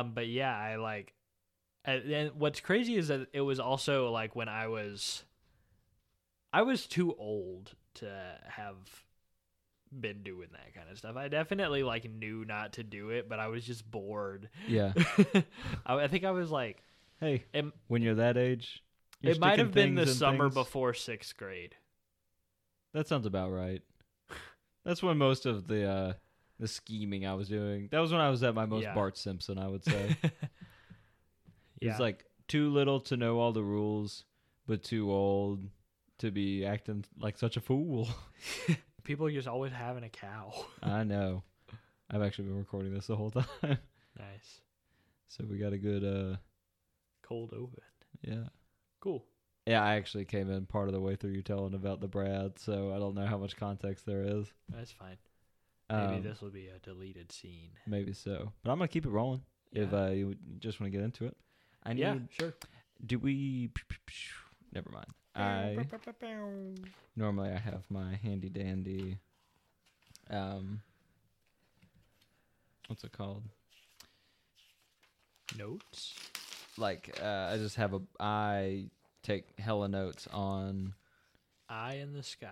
Um, but yeah, I like, and, what's crazy is that it was also like when I was, I was too old to have been doing that kind of stuff. I definitely like knew not to do it, but I was just bored. Yeah. I, I think I was like, Hey, it, when you're that age, you're it might have been the summer things. before sixth grade. That sounds about right. That's when most of the uh the scheming I was doing. That was when I was at my most Yeah. Bart Simpson, I would say. yeah, He's like too little to know all the rules, but too old to be acting like such a fool. people are just always having a cow. I know. I've actually been recording this the whole time. nice, So we got a good uh cold open. yeah. Cool. Yeah, I actually came in part of the way through you telling about the Brad, so I don't know how much context there is. That's fine. Maybe Um, this will be a deleted scene. maybe so. But I'm gonna keep it rolling if uh, you just want to get into it. I need yeah, sure. Do we? Never mind. I normally I have my handy dandy. Um, what's it called? Notes. Like uh, I just have a. I take hella notes on. Eye in the sky.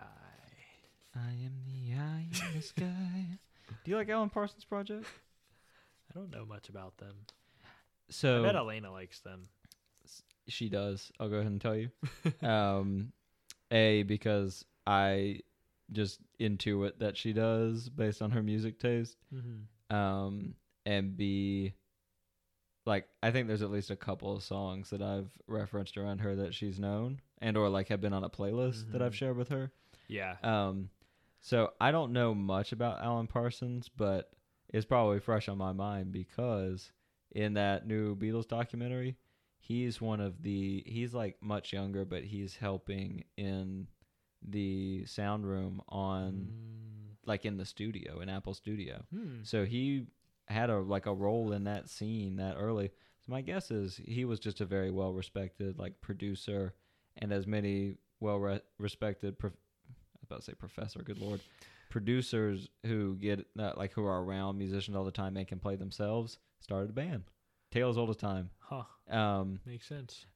I am the eye in the sky. Do you like Alan Parsons Project? I don't know much about them. So I bet Elena likes them. she does. I'll go ahead and tell you. um, a because I just intuit that she does based on her music taste. Mm-hmm. Um, and B, like I think there's at least a couple of songs that I've referenced around her that she's known and or like have been on a playlist that I've Mhm. shared with her. Yeah. Um, so I don't know much about Alan Parsons, but it's probably fresh on my mind because in that new Beatles documentary, he's one of the he's like much younger, but he's helping in the sound room on like in the studio in Apple Studio. Hmm. So he had a like a role in that scene that early. So my guess is he was just a very well respected like producer, and as many well re- respected, was about to say professor, good lord, producers who get uh, like who are around musicians all the time and can play themselves started a band. Tale as old as time. Huh. Um, Makes sense.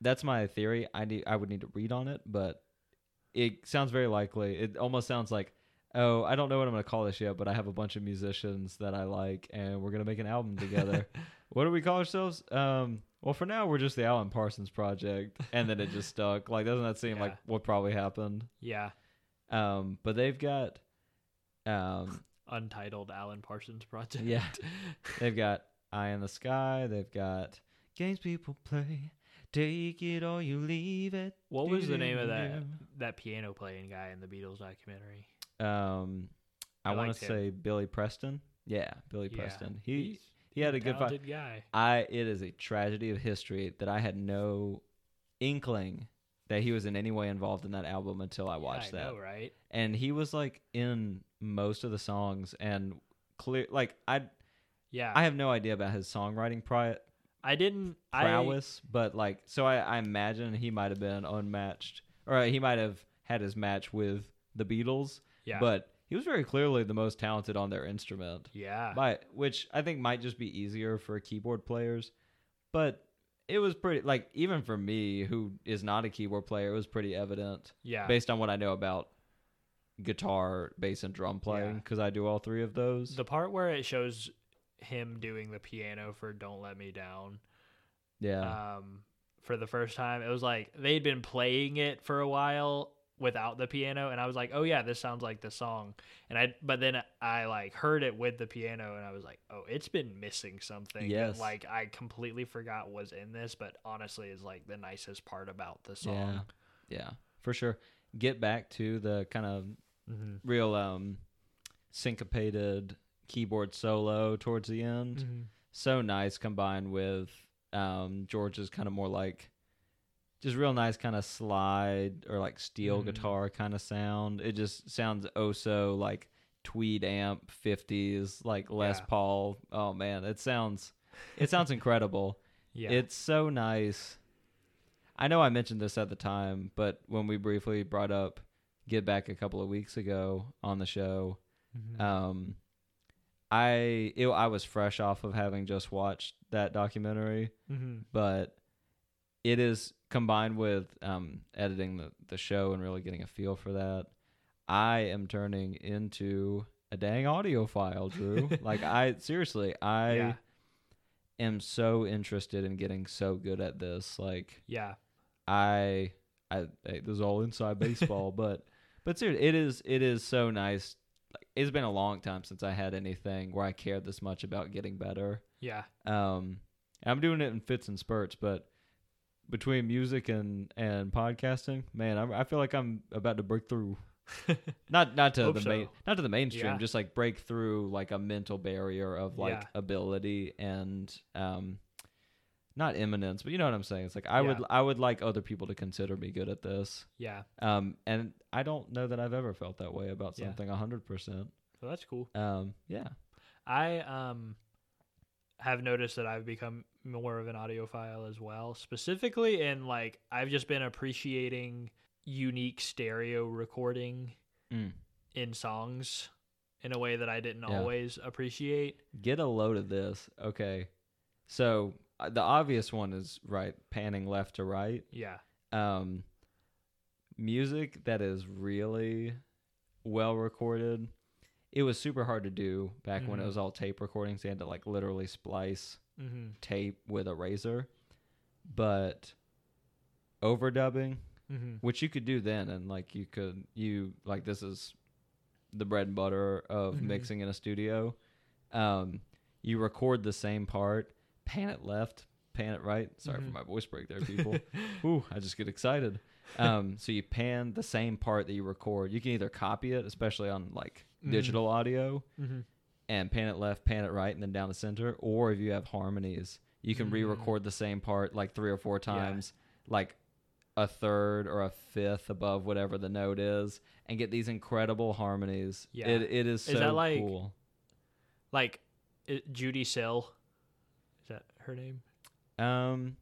that's my theory. I need I would need to read on it, but it sounds very likely. It almost sounds like, oh, I don't know what I'm gonna call this yet, but I have a bunch of musicians that I like, and we're gonna make an album together. what do we call ourselves? Um, well, for now, we're just the Alan Parsons Project, and then it just stuck. Like, doesn't that seem like what probably happened? Yeah. Um, but they've got, um, Untitled Alan Parsons project. Yeah. they've got Eye in the Sky. They've got games people play. Take it or you leave it. What was the name of that that piano playing guy in the Beatles documentary? Um, I, I want to say Billy Preston. Yeah, Billy Yeah. Preston. He He's he had a good fight. guy. I it is a tragedy of history that I had no inkling that he was in any way involved in that album until I watched yeah, I that. know, right? And he was like in most of the songs and clear like I Yeah. I have no idea about his songwriting pri- I didn't. I prowess, but like so I, I imagine he might have been unmatched or uh, he might have had his match with the Beatles, yeah. but he was very clearly the most talented on their instrument. yeah. by which I think might just be easier for keyboard players. But it was pretty like even for me who is not a keyboard player, it was pretty evident yeah. based on what I know about guitar, bass and drum playing Yeah. cuz I do all three of those. The part where it shows him doing the piano for "Don't Let Me Down," yeah. um, for the first time, it was like they'd been playing it for a while without the piano, and I was like, "Oh yeah, this sounds like the song." And I, but then I like heard it with the piano, and I was like, "Oh, it's been missing something." that, Yes. like I completely forgot was in this, but honestly, is like the nicest part about the yeah. song. Yeah. For sure. Get back to the kind of Mm-hmm. real um syncopated keyboard solo towards the end. Mm-hmm. so nice combined with um George's kind of more like just real nice kind of slide or like steel Mhm. guitar kind of sound. It just sounds oh so like tweed amp 50s like Les Yeah. Paul. Oh man, it sounds it sounds incredible. Yeah. It's so nice. I know I mentioned this at the time, but when we briefly brought up get back a couple of weeks ago on the show. Mhm. Um, I it, I was fresh off of having just watched that documentary, Mhm. but it is combined with um, editing the, the show and really getting a feel for that. I am turning into a dang audiophile, Drew. like I seriously, I yeah, am so interested in getting so good at this. Like yeah, I, I, hey, this is all inside baseball, but but seriously, it is it is so nice. Like it's been a long time since I had anything where I cared this much about getting better. yeah, Um, I'm doing it in fits and spurts, but between music and and podcasting, man, I, I feel like I'm about to break through. Not not to Hope the so. main, not to the mainstream, Yeah. just like break through like a mental barrier of like Yeah. ability and um, not imminence, but you know what I'm saying. It's like I would I would like other people to consider me good at this. yeah. Um, and I don't know that I've ever felt that way about something a hundred percent. So that's cool. Um, yeah, I um have noticed that I've become more of an audiophile as well. Specifically in like I've just been appreciating unique stereo recording Mm. in songs in a way that I didn't Yeah. always appreciate. get a load of this. Okay, so uh, the obvious one is right panning left to right. Yeah. Um, music that is really well recorded. It was super hard to do back when it Mhm. was all tape recordings. You had to like literally splice Mhm. tape with a razor, but overdubbing, Mhm. which you could do then, and like you could you like this is the bread and butter of Mhm. mixing in a studio. Um, you record the same part, pan it left, pan it right. Sorry for my voice break there, people. Ooh, I just get excited. Um, so you pan the same part that you record. You can either copy it, especially on like Mhm. digital audio, Mhm. and pan it left, pan it right, and then down the center. Or if you have harmonies, you can Mm. re-record the same part like three or four times, like a third or a fifth above whatever the note is, and get these incredible harmonies. Yeah. It it is so Is that like- cool. Like it, Judee Sill. Is that her name? Um,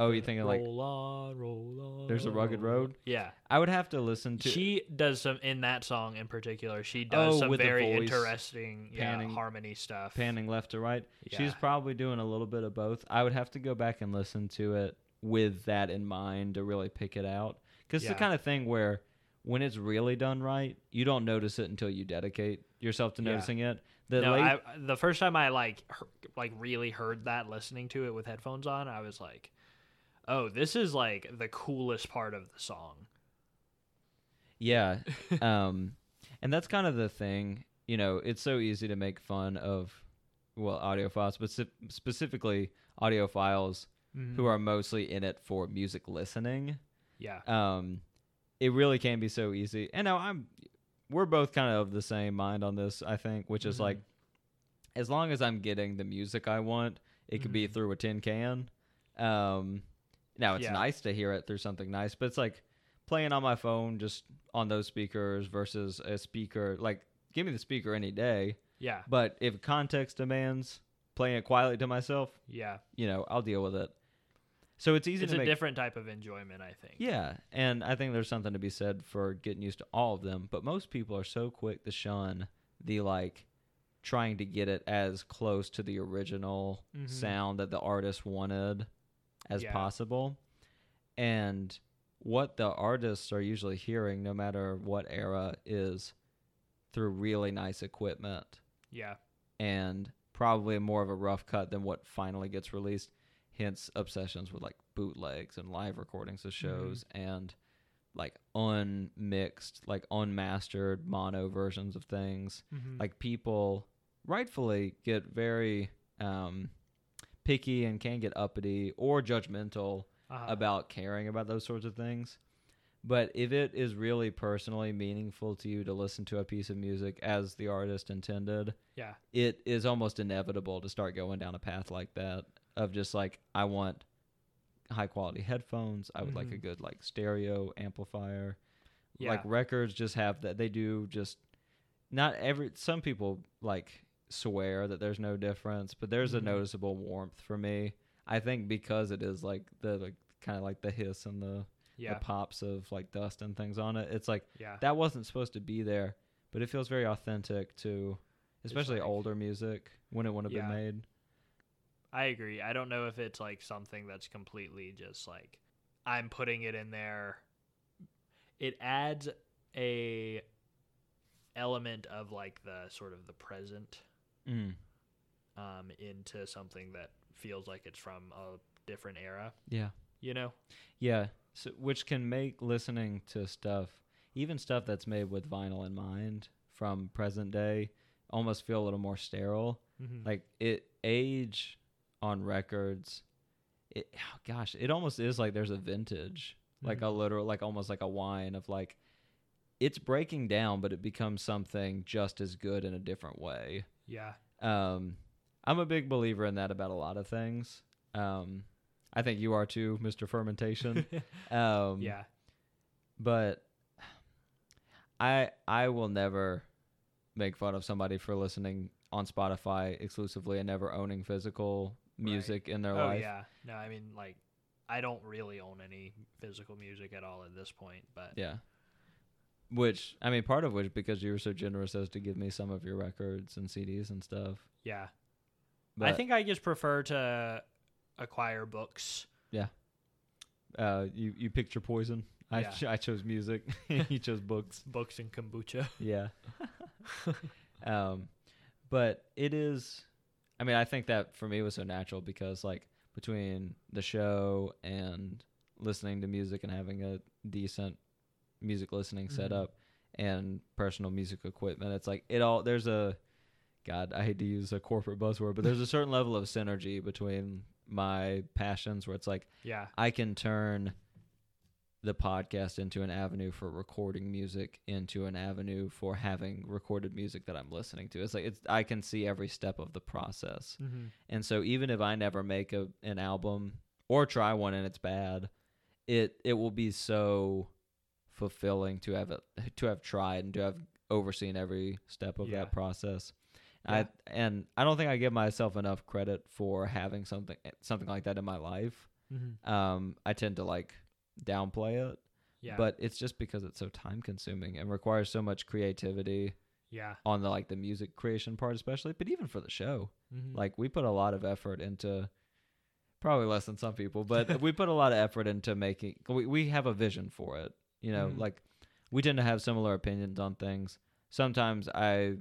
oh, you thinking like roll on, roll on. There's a Rugged. Road? Yeah. I would have to listen to. She does some in that song in particular. She does Oh, some very voice interesting yeah, panning- harmony stuff. panning left to right. She's probably doing a little bit of both. I would have to go back and listen to it with that in mind to really pick it out. Because it's the kind of thing where when it's really done right, you don't notice it until you dedicate yourself to Yeah. noticing it. The no, late, I, the first time I like he- like really heard that listening to it with headphones on, I was like, "Oh, this is like the coolest part of the song." yeah, um, and that's kind of the thing. You know, it's so easy to make fun of, well, audiophiles, but speci- specifically audiophiles who are mostly in it for music listening. yeah, um it really can be so easy and now i'm we're both kind of of the same mind on this i think which is Mhm. like as long as i'm getting the music i want it could be Mhm. through a tin can um now it's Yeah. nice to hear it through something nice but it's like playing on my phone just on those speakers versus a speaker like give me the speaker any day yeah, but if context demands playing it quietly to myself yeah. you know i'll deal with it so it's easy It's a make different type of enjoyment, I think. yeah, and I think there's something to be said for getting used to all of them, but most people are so quick to shun the like trying to get it as close to the original Mhm. sound that the artist wanted as Yeah. possible. And what the artists are usually hearing no matter what era is through really nice equipment Yeah, and probably more of a rough cut than what finally gets released. Hence, obsessions with like bootlegs and live recordings of shows and like unmixed, like unmastered mono versions of things. Mhm. Like people rightfully get very um, picky and can get uppity or judgmental Uh-huh. about caring about those sorts of things. But if it is really personally meaningful to you to listen to a piece of music as the artist intended, yeah, it is almost inevitable to start going down a path like that of just like I want high quality headphones. I would like a Mhm. good like stereo amplifier. yeah, Like records just have that they do just not every some people like swear that there's no difference, but there's Mhm. a noticeable warmth for me. I think because it is like the like kind of like the hiss and the Yeah. the pops of like dust and things on it. It's like yeah. that wasn't supposed to be there, but it feels very authentic to especially like- older music when it would have Yeah. been made. I agree. I don't know if it's like something that's completely just like I'm putting it in there. It adds a element of like the sort of the present Mm. um, into something that feels like it's from a different era. Yeah. You know? Yeah, so, which can make listening to stuff, even stuff that's made with vinyl in mind from present day, almost feel a little more sterile. Mm-hmm. Like it age on records, it oh gosh, it almost is like there's a vintage, like a Mhm. literal, like almost like a wine of like it's breaking down, but it becomes something just as good in a different way. Yeah. Um, I'm a big believer in that about a lot of things. Um, I think you are too, Mr. Fermentation. Um, yeah. But I I will never make fun of somebody for listening on Spotify exclusively and never owning physical music in their Oh life. yeah. No, I mean like I don't really own any physical music at all at this point, but Yeah. Which I mean, part of which because you were so generous as to give me some of your records and CDs and stuff. yeah. But, I think I just prefer to acquire books. Yeah. Uh, you you picked your poison. I Yeah. ch- I chose music. you chose books. Books and kombucha. Yeah. um, but it is. I mean, I think that for me was so natural because like between the show and listening to music and having a decent music listening Mhm. setup and personal music equipment, it's like it all. There's a God. I hate to use a corporate buzzword, but there's a certain level of synergy between my passions where it's like Yeah. I can turn the podcast into an avenue for recording music into an avenue for having recorded music that I'm listening to. It's like it's I can see every step of the process. Mm-hmm. And so even if I never make a an album or try one and it's bad, it it will be so fulfilling to have to have tried and to have overseen every step of Yeah. that process. Yeah. I and I don't think I give myself enough credit for having something something like that in my life Mm-hmm. um, I tend to like downplay it, Yeah. but it's just because it's so time consuming and requires so much creativity yeah. on the like the music creation part, especially. But even for the show, Mm-hmm. like we put a lot of effort into. Probably less than some people, but we put a lot of effort into making. We we have a vision for it, you know. Mhm. Like we tend to have similar opinions on things. Sometimes I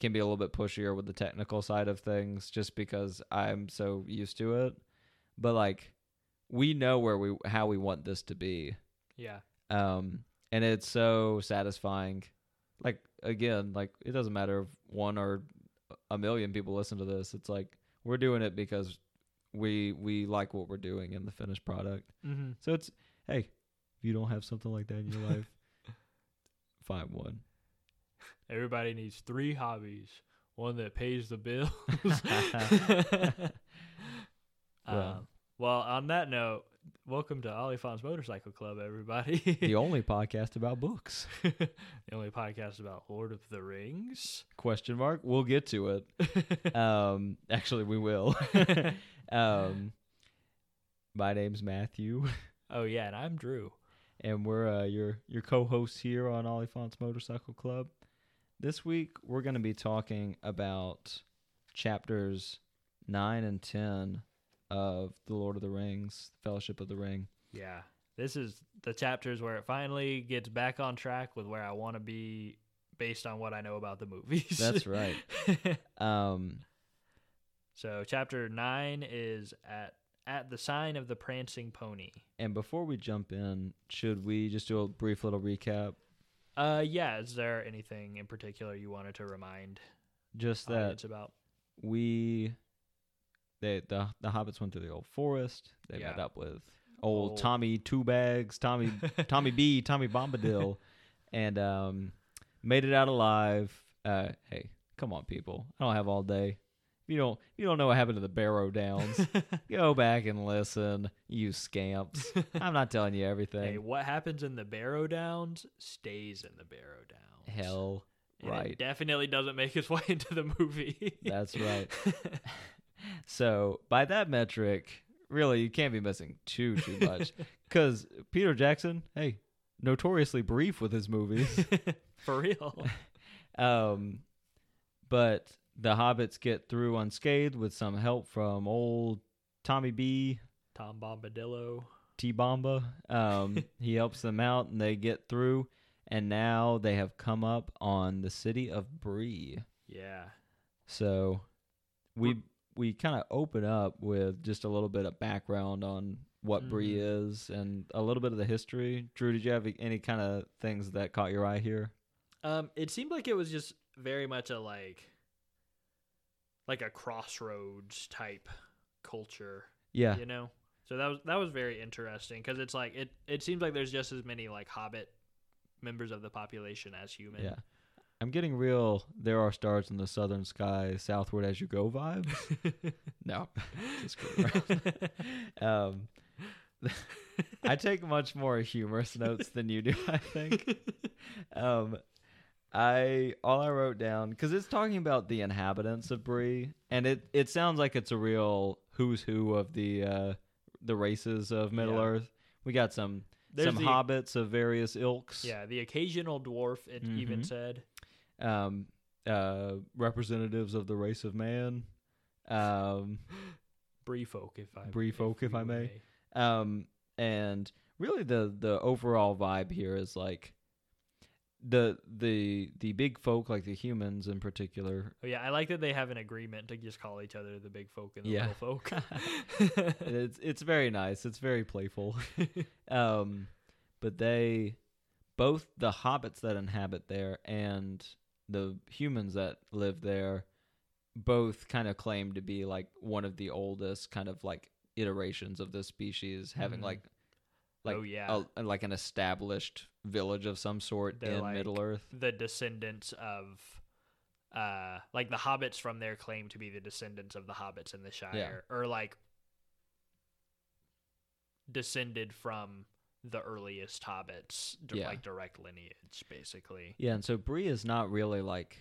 can be a little bit pushier with the technical side of things, just because I'm so used to it. But like, we know where we how we want this to be, yeah. um, and it's so satisfying. Like again, like it doesn't matter if one or a million people listen to this. It's like we're doing it because we we like what we're doing in the finished product. Mm-hmm. So it's hey, if you don't have something like that in your life, find one. Everybody needs three hobbies. One that pays the bills. Well. um, well, on that note, welcome to Oliphant's Motorcycle Club, everybody. the only podcast about books. the only podcast about Lord of the Rings. Question mark. We'll get to it. Um, actually, we will. um, my name's Matthew, oh yeah, and I'm Drew. And we're uh, your your co-hosts here on Oliphant's Motorcycle Club. This week, we're going to be talking about chapters nine and ten of the Lord of the Rings, Fellowship of the Ring. Yeah, this is the chapters where it finally gets back on track with where I want to be based on what I know about the movies. That's right. Um, so chapter nine is at at the sign of the prancing pony. and before we jump in, should we just do a brief little recap? Uh, yeah. Is there anything in particular you wanted to remind Just that it's about? we they the the hobbits went through the old forest they met up with old Old- tommy two bags tommy tommy b tommy bombadil and um made it out alive uh hey come on people i don't have all day you don't you don't know what happened to the barrow downs go back and listen you scamps i'm not telling you everything hey, what happens in the Barrow Downs stays in the Barrow Downs. hell And right It definitely doesn't make its way into the movie. that's right so by that metric really you can't be missing too too much because Peter Jackson, hey, notoriously brief with his movies. For real. um, but the hobbits get through unscathed with some help from old Tommy B. Tom Bombadillo. T Bomba. Um, he helps them out, and they get through. And now they have come up on the city of Bree. Yeah. So we we kind of open up with just a little bit of background on what Bree Mhm. is and a little bit of the history. Drew, did you have any kind of things that caught your eye here? Um, it seemed like it was just very much a like, like a crossroads type culture, Yeah, you know. So that was that was very interesting because it's like it it seems like there's just as many like Hobbit members of the population as human. yeah. I'm getting real. There are stars in the southern sky, southward as you go vibes. no, just um, I take much more humorous notes than you do. I think. Um, I all I wrote down because it's talking about the inhabitants of Bree, and it it sounds like it's a real who's who of the uh, the races of Middle Yeah. Earth. We got some There's some the- hobbits of various ilks. yeah, the occasional dwarf. It even Mhm. said. Um, uh, representatives of the race of man. Um, Bree folk, if I Bree folk, if we I may. may. um and really the the overall vibe here is like the the the big folk like the humans in particular Oh yeah, I like that they have an agreement to just call each other the big folk and the Yeah. little folk. it's it's very nice it's very playful um but they both the hobbits that inhabit there and the humans that live there both kind of claim to be like one of the oldest kind of like iterations of this species having Mhm. like like oh yeah, a, like an established village of some sort They're in like- Middle Earth. the descendants of uh like the hobbits from there claim to be the descendants of the hobbits in the shire or like descended from the earliest hobbits Yeah. like direct lineage basically Yeah, and so Bree is not really like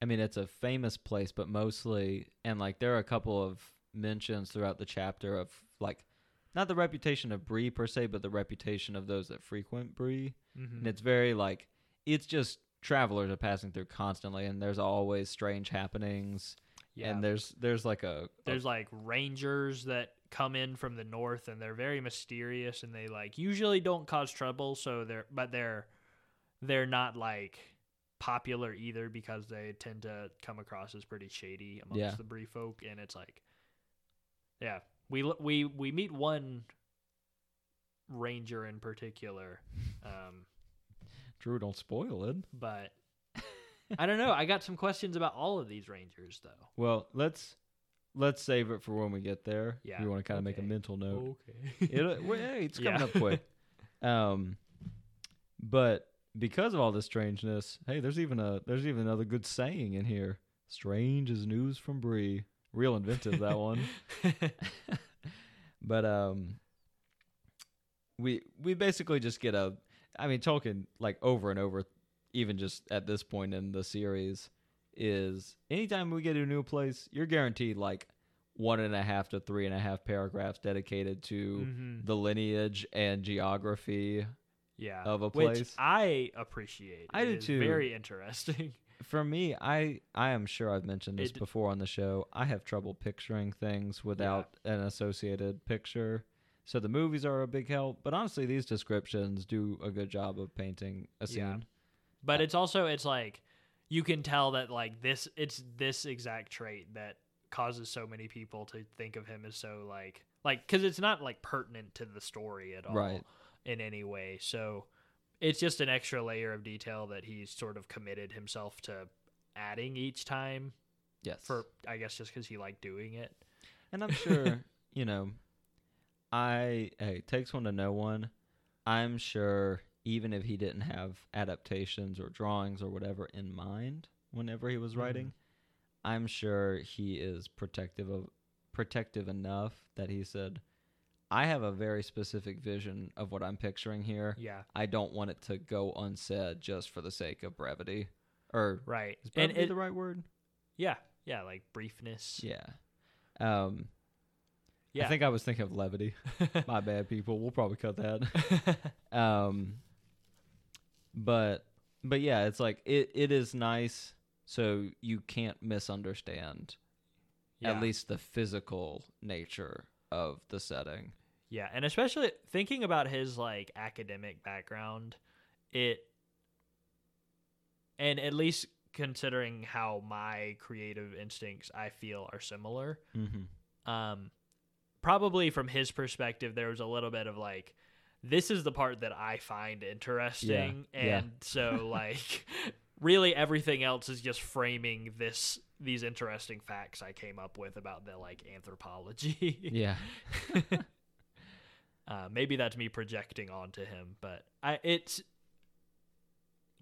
I mean it's a famous place, but mostly and like there are a couple of mentions throughout the chapter of like not the reputation of Bree per se, but the reputation of those that frequent Bree. mm-hmm. And it's very like it's just travelers are passing through constantly and there's always strange happenings. yeah And there's there's like a, a there's like rangers that come in from the north and they're very mysterious and they like usually don't cause trouble so they're but they're they're not like popular either because they tend to come across as pretty shady amongst Yeah. the Bree folk and it's like yeah we we we meet one ranger in particular um Drew, don't spoil it. but I don't know I got some questions about all of these rangers though Well, let's let's save it for when we get there. Yeah, You want to kind of make a mental note. okay It'll, well, hey, it's coming Yeah. up quick. Um, but because of all this strangeness, hey, there's even a there's even another good saying in here. Strange as news from Bree. Real inventive that one. but um, we we basically just get a. I mean, Tolkien like over and over, even just at this point in the series, is anytime we get to a new place, you're guaranteed like one and a half to three and a half paragraphs dedicated to Mhm. the lineage and geography yeah of a which place. I appreciate. I It do too. Very interesting. For me, I I am sure I've mentioned this It- before on the show. I have trouble picturing things without an associated picture. So the movies are a big help, but honestly, these descriptions do a good job of painting a scene. Yeah. But it's also it's like you can tell that like this it's this exact trait that causes so many people to think of him as so like like cuz it's not like pertinent to the story at all Right. in any way. So it's just an extra layer of detail that he's sort of committed himself to adding each time Yes. for I guess just cuz he liked doing it. And I'm sure, you know, I hey, it takes one to know one. I'm sure even if he didn't have adaptations or drawings or whatever in mind whenever he was Mhm. writing, I'm sure he is protective of protective enough that he said, I have a very specific vision of what I'm picturing here. Yeah. I don't want it to go unsaid just for the sake of brevity. Or Right. is And brevity it, the right word? yeah, yeah, like briefness. Yeah. Um Yeah. I think I was thinking of levity. My bad, people. We'll probably cut that. um, but but yeah, it's like it, it is nice, so you can't misunderstand yeah. at least the physical nature of the setting. Yeah, and especially thinking about his like academic background, it and at least considering how my creative instincts I feel are similar, Mm-hmm. um probably from his perspective there was a little bit of like this is the part that I find interesting yeah. and so like really everything else is just framing this these interesting facts I came up with about the like anthropology. Yeah, Uh, maybe that's me projecting onto him, but I it's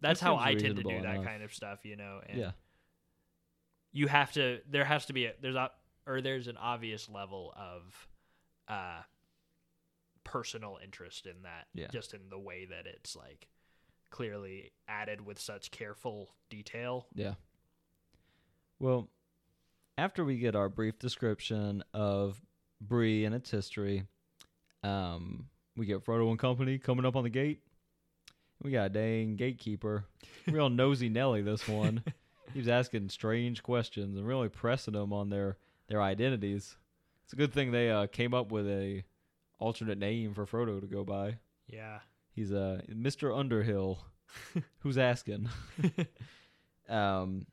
that's That how I tend to do that kind of stuff, you know. And yeah, you have to there has to be a there's a or there's an obvious level of uh personal interest in that Yeah. just in the way that it's like clearly added with such careful detail. yeah. Well, after we get our brief description of Bree and its history, um, we get Frodo and company coming up on the gate. We got a dang gatekeeper, real nosy Nelly. This one, he was asking strange questions and really pressing them on their their identities. It's a good thing they uh, came up with a alternate name for Frodo to go by. Yeah. He's uh, Mr. Underhill. Who's asking? um,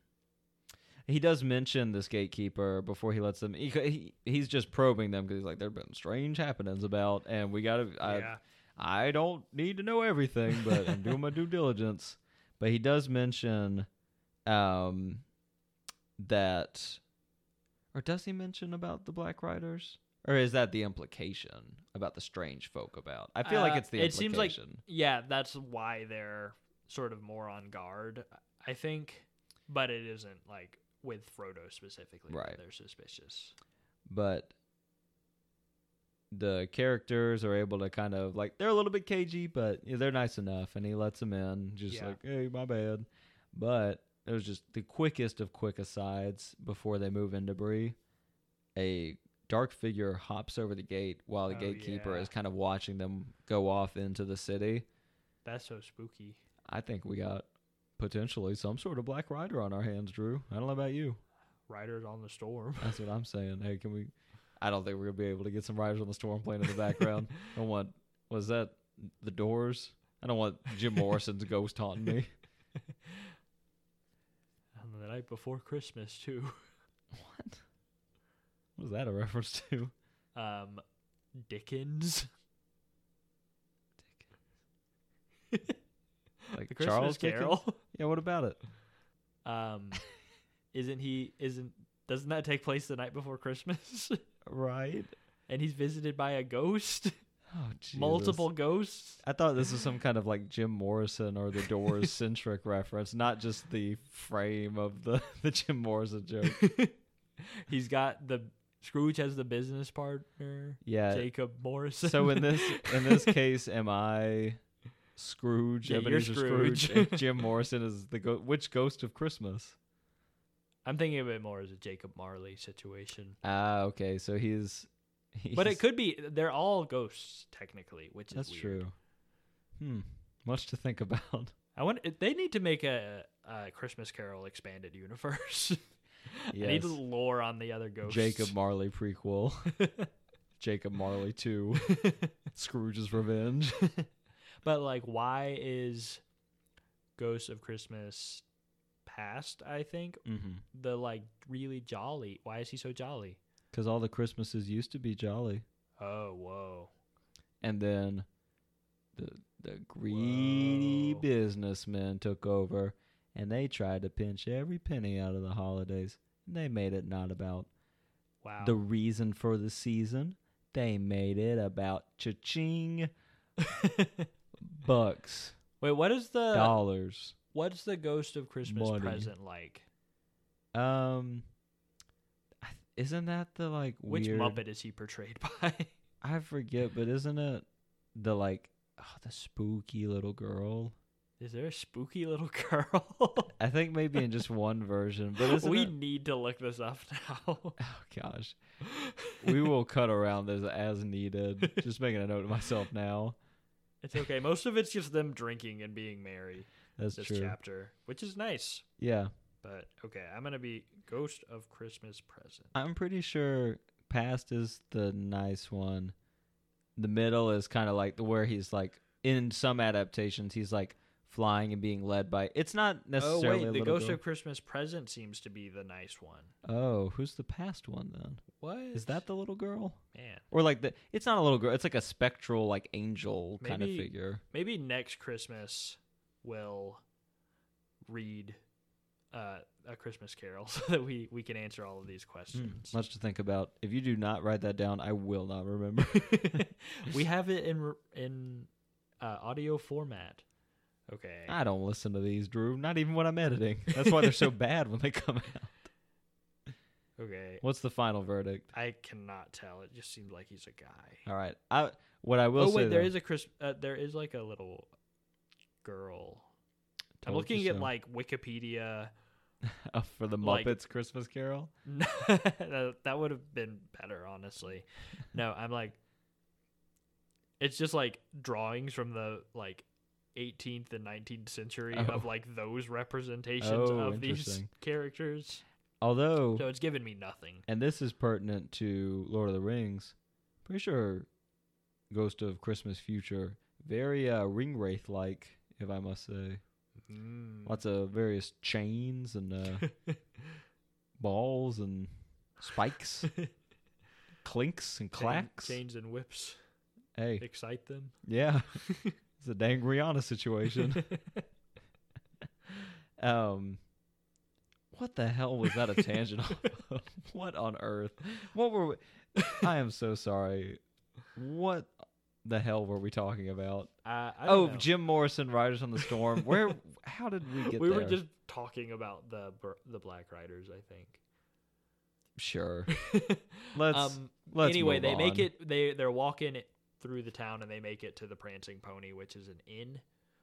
he does mention this gatekeeper before he lets them. He, he he's just probing them because he's like, there've been strange happenings about, and we gotta. I, yeah. I don't need to know everything, but I'm doing my due diligence. But he does mention, um, that, or does he mention about the Black Riders? Or is that the implication about the strange folk about? I feel like Uh, it's the it seems like- Yeah, that's why they're sort of more on guard, I think. But it isn't like with Frodo specifically. Right. They're suspicious. but the characters are able to kind of like they're a little bit cagey, but they're nice enough, and he lets them in, just Yeah. like, "Hey, my bad." But it was just the quickest of quick asides before they move into Bree. A dark figure hops over the gate while the Oh, gatekeeper yeah. is kind of watching them go off into the city. That's so spooky. I think we got potentially some sort of Black Rider on our hands, Drew. I don't know about you. Riders on the storm. That's what I'm saying. Hey, can we? I don't think we're gonna be able to get some Riders on the Storm playing in the background. I don't want. Was that the Doors? I don't want Jim Morrison's ghost haunting me. On the night before Christmas too. What? What is that a reference to? Um, Dickens. Like The Christmas Charles Dickens? Yeah. What about it? Um, isn't he? Isn't doesn't that take place the night before Christmas? Right. and he's visited by a ghost, Oh, multiple ghosts. I thought this was some kind of like Jim Morrison or the Doors centric reference, not just the frame of the the Jim Morrison joke. he's got the Scrooge has the business partner, Yeah. Jacob Morrison. So in this in this case, am I Scrooge? Yeah, you're Ebenezer Scrooge. Scrooge. and Jim Morrison is the go- which ghost of Christmas? I'm thinking of it more as a Jacob Marley situation. Ah, okay. So he's, he's But it could be they're all ghosts technically, which is That's true. Hmm. Much to think about. I want they need to make a, a Christmas Carol expanded universe. I need Yes. lore on the other ghosts. Jacob Marley prequel. Jacob Marley 2. Scrooge's Revenge. but like, why is Ghost of Christmas past? I think mm-hmm. the like really jolly. Why is he so jolly? Because all the Christmases used to be jolly. Oh, whoa. and then the the greedy Whoa. businessmen took over and they tried to pinch every penny out of the holidays and they made it not about Wow. the reason for the season they made it about cha-ching bucks Wait, what is the dollars what's the Ghost of Christmas Money. present like? um isn't that the like Which weird Muppet is he portrayed by? i forget but isn't it the like oh, the spooky little girl Is there a spooky little girl? I think maybe in just one version, but we it- need to look this up now. Oh gosh, we will cut around this as needed. Just making a note to myself now. it's okay. Most of it's just them drinking and being merry. That's this true. chapter, which is nice. Yeah, But okay, I'm gonna be Ghost of Christmas Present. I'm pretty sure past is the nice one. The middle is kind of like the where he's like in some adaptations he's like flying and being led by. It's not necessarily. Oh wait, the Ghost girl. of Christmas Present seems to be the nice one. Oh, who's the past one then? What Is that the little girl? man? Or like the it's not a little girl, it's like a spectral like angel kind of figure. Maybe next Christmas we'll read uh, a Christmas Carol so that we we can answer all of these questions. Much to think about. If you do not write that down, I will not remember. we have it in in uh, audio format. Okay. I don't listen to these, Drew. Not even when I'm editing. That's why they're so bad when they come out. Okay. What's the final verdict? I cannot tell. It just seems like he's a guy. All right. I what I will oh say wait, there though- is a Chris. Uh, there is like a little girl. I'm looking at so. like Wikipedia. Uh, for the like- Muppets Christmas Carol. that would have been better, honestly. No, I'm like, it's just like drawings from the like 18th and 19th century of Oh. like those representations Oh, of these characters. Although, So it's given me nothing. and this is pertinent to Lord of the Rings. Pretty sure Ghost of Christmas Future very uh, ring wraith like, if I must say. Mm. Lots of various chains and uh, balls and spikes, clinks and clacks. chains and whips Hey, excite them. yeah, it's a dang Rihanna situation. um, what the hell was that a tangent? of? what on earth? What were we? I am so sorry. What the hell were we talking about? Uh, I Oh, know. Jim Morrison, Riders on the Storm. Where? How did we get there? we there? were just talking about the the Black Riders, I think. sure. Let's um, let's anyway, they make it. They they're walking it through the town, and they make it to the Prancing Pony, which is an inn.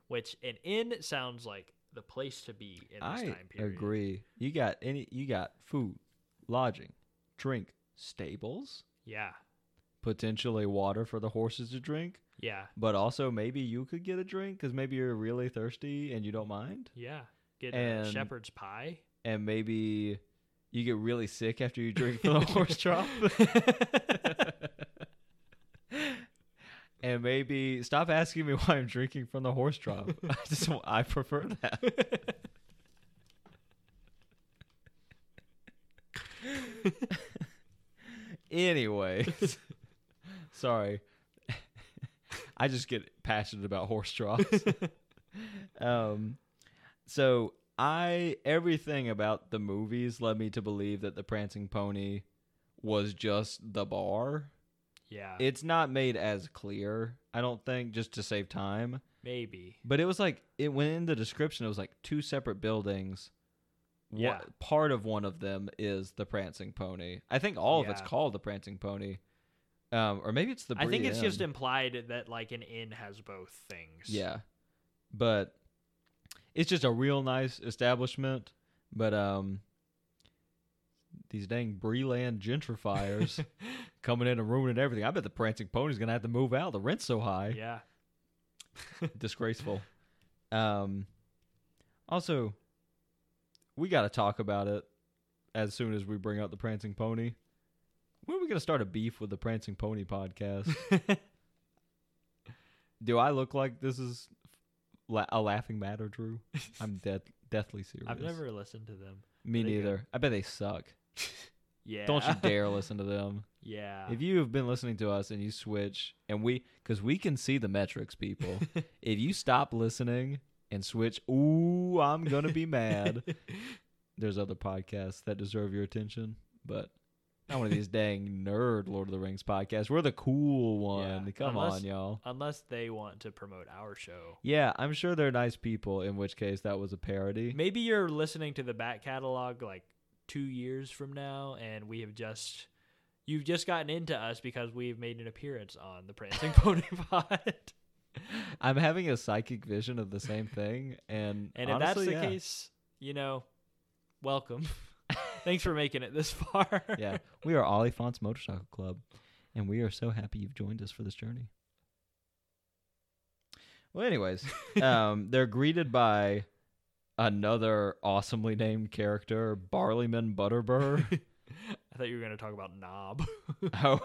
Which an inn sounds like the place to be in this I time period. I agree. You got any? You got food, lodging, drink, stables, Yeah, potentially water for the horses to drink, yeah, but also maybe you could get a drink because maybe you're really thirsty and you don't mind, yeah. Get a shepherd's pie. and maybe you get really sick after you drink from the horse trough. And maybe stop asking me why I'm drinking from the horse trough. I just I prefer that. anyway, sorry. I just get passionate about horse troughs. um, so I everything about the movies led me to believe that the Prancing Pony was just the bar. Yeah, It's not made as clear, I don't think, just to save time. maybe. But it was like it went in the description. It was like two separate buildings. Yeah. part of one of them is the Prancing Pony. I think all of it's called the Prancing Pony, um, or maybe it's the. I think it's just implied that like an inn has both things. Yeah, but it's just a real nice establishment. But um, these dang Bree-land gentrifiers coming in and ruining everything. I bet the Prancing Pony's gonna have to move out. The rent's so high. yeah. disgraceful. Um, also, we got to talk about it as soon as we bring out the Prancing Pony. When are we to start a beef with the Prancing Pony podcast? Do I look like this is la- a laughing matter, Drew? I'm dead, deathly serious. I've never listened to them. Me Are they good? neither. I bet they suck. Yeah. Don't you dare listen to them. Yeah. If you have been listening to us and you switch, and we, because we can see the metrics, people. if you stop listening and switch, ooh, I'm gonna be mad. There's other podcasts that deserve your attention, but not one of these dang nerd Lord of the Rings podcasts. We're the cool one. Yeah, Come unless- on, y'all. Unless they want to promote our show. Yeah, I'm sure they're nice people. In which case, that was a parody. Maybe you're listening to the back catalog like two years from now, and we have just you've just gotten into us because we've made an appearance on the Prancing Pony Pod. I'm having a psychic vision of the same thing, and And honestly, if that's the yeah. case, you know, welcome. Thanks for making it this far. yeah, we are Oliphant's Motorcycle Club, and we are so happy you've joined us for this journey. Well, anyways, um, they're greeted by another awesomely named character, Barliman Butterbur. I thought you were going to talk about Nob. oh,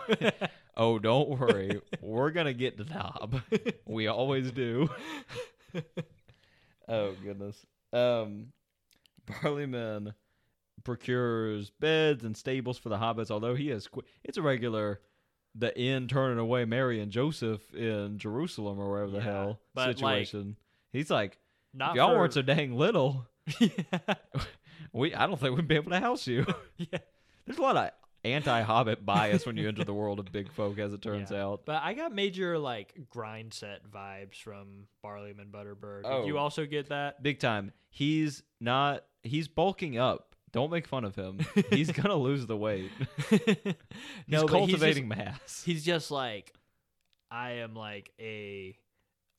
oh, don't worry, we're gonna get to Nob. We always do. oh goodness. Um, Barliman procures beds and stables for the hobbits. Although he has, qu- it's a regular, the inn turning away Mary and Joseph in Jerusalem or wherever the hell but, like, situation. He's like, Not if y'all for, weren't so dang little, yeah. we I don't think we'd be able to house you. yeah. There's a lot of anti-hobbit bias when you enter the world of big folk, as it turns Yeah. out. But I got major like grind set vibes from Barliman Butterbur. Did Oh. you also get that? Big time. He's not. He's bulking up. Don't make fun of him. He's gonna lose the weight. He's no, cultivating He's mass. he's just like, I am like a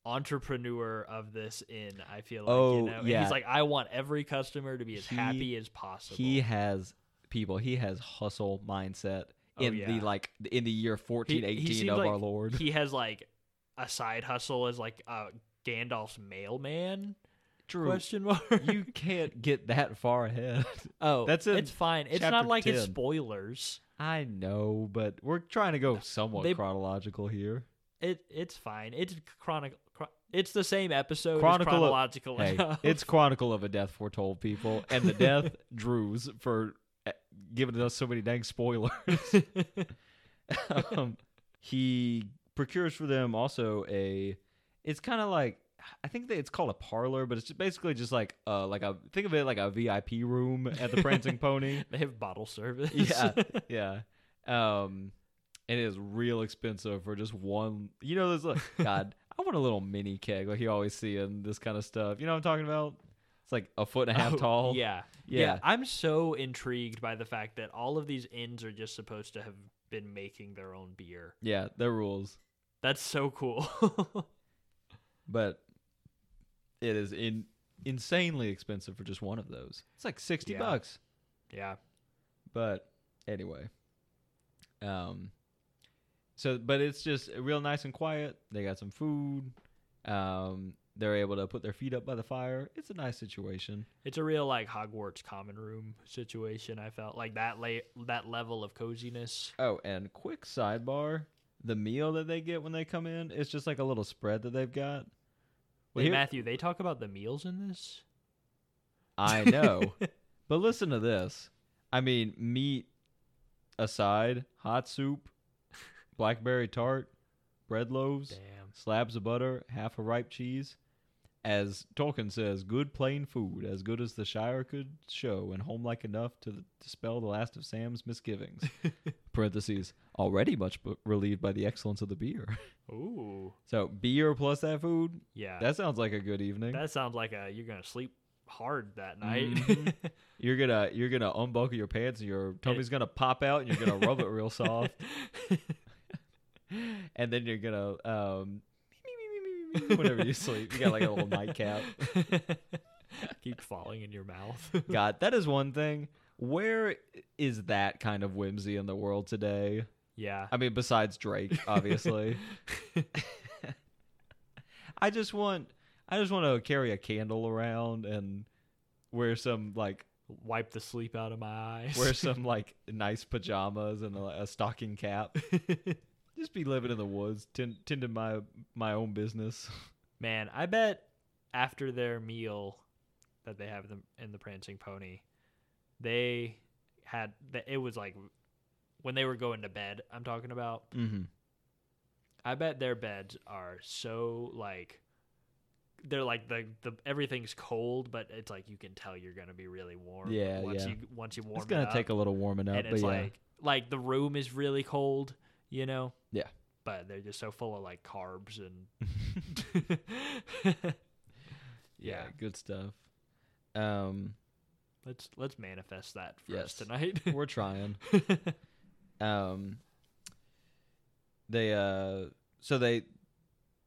entrepreneur of this inn. I feel like Oh, you know. Yeah. he's like, I want every customer to be as He- happy as possible. He has people. He has hustle mindset Oh, in yeah. the like in the year fourteen He- eighteen of like our Lord. he has like a side hustle as like uh, Gandalf's mailman. True. Question mark. you can't get that far ahead. oh, That's it. it's fine. It's not like it's spoilers. I know, but we're trying to go somewhat They- chronological here. It it's fine. It's chronic. Chron- it's the same episode. Chronicle Chronicle of- chronological Hey, it's Chronicle of a Death Foretold, people, and the death Drews for uh, giving us so many dang spoilers. um, he procures for them also a. It's kind of like I think that it's called a parlor, but it's just basically just like uh like a think of it like a VIP room at the Prancing Pony. they have bottle service. Yeah, yeah. Um, and it is real expensive for just one. You know, there's like God. I want a little mini keg like you always see in this kind of stuff. You know what I'm talking about? It's like a foot and a half Oh, tall. Yeah. Yeah. I'm so intrigued by the fact that all of these inns are just supposed to have been making their own beer. Yeah, they're rules. That's so cool. But it is in insanely expensive for just one of those. It's like sixty Yeah. bucks. yeah. But anyway, um, so but it's just real nice and quiet. They got some food. Um, they're able to put their feet up by the fire. It's a nice situation. It's a real like Hogwarts common room situation. I felt like that la- that level of coziness. Oh, and quick sidebar: the meal that they get when they come in is just like a little spread that they've got. Well, Wait, here- Matthew, they talk about the meals in this. I know, but listen to this. I mean, meat aside, hot soup, blackberry tart, bread loaves, Damn. slabs of butter, half a ripe cheese. As Tolkien says, good plain food, as good as the Shire could show, and homelike enough to dispel the last of Sam's misgivings. Parentheses, already much b- relieved by the excellence of the beer. Ooh. so, beer plus that food, Yeah. that sounds like a good evening. that sounds like a you're gonna sleep hard that night. Mhm. You're gonna you're gonna unbuckle your pants and your tummy's gonna pop out and you're gonna rub it real soft and then you're gonna um whenever you sleep you got like a little nightcap. Keep falling in your mouth. God, that is one thing. Where is that kind of whimsy in the world today? yeah. I mean, besides Drake, obviously. I just want I just want to carry a candle around and wear some like Wipe the sleep out of my eyes. wear some like nice pajamas and a, a stocking cap. Just be living in the woods, tend, tending my my own business. Man, I bet after their meal that they have in the, in the Prancing Pony, they had that it was like when they were going to bed. I'm talking about. Mm-hmm. I bet their beds are so like they're like the the everything's cold, but it's like you can tell you're gonna be really warm. Yeah, once yeah. you once you warm It's gonna it up. take a little warming up, and but it's yeah, like like the room is really cold, you know. Yeah. But they're just so full of like carbs and yeah, yeah. good stuff. Um, Let's let's manifest that for Yes. us tonight. we're trying. Um, they uh, so they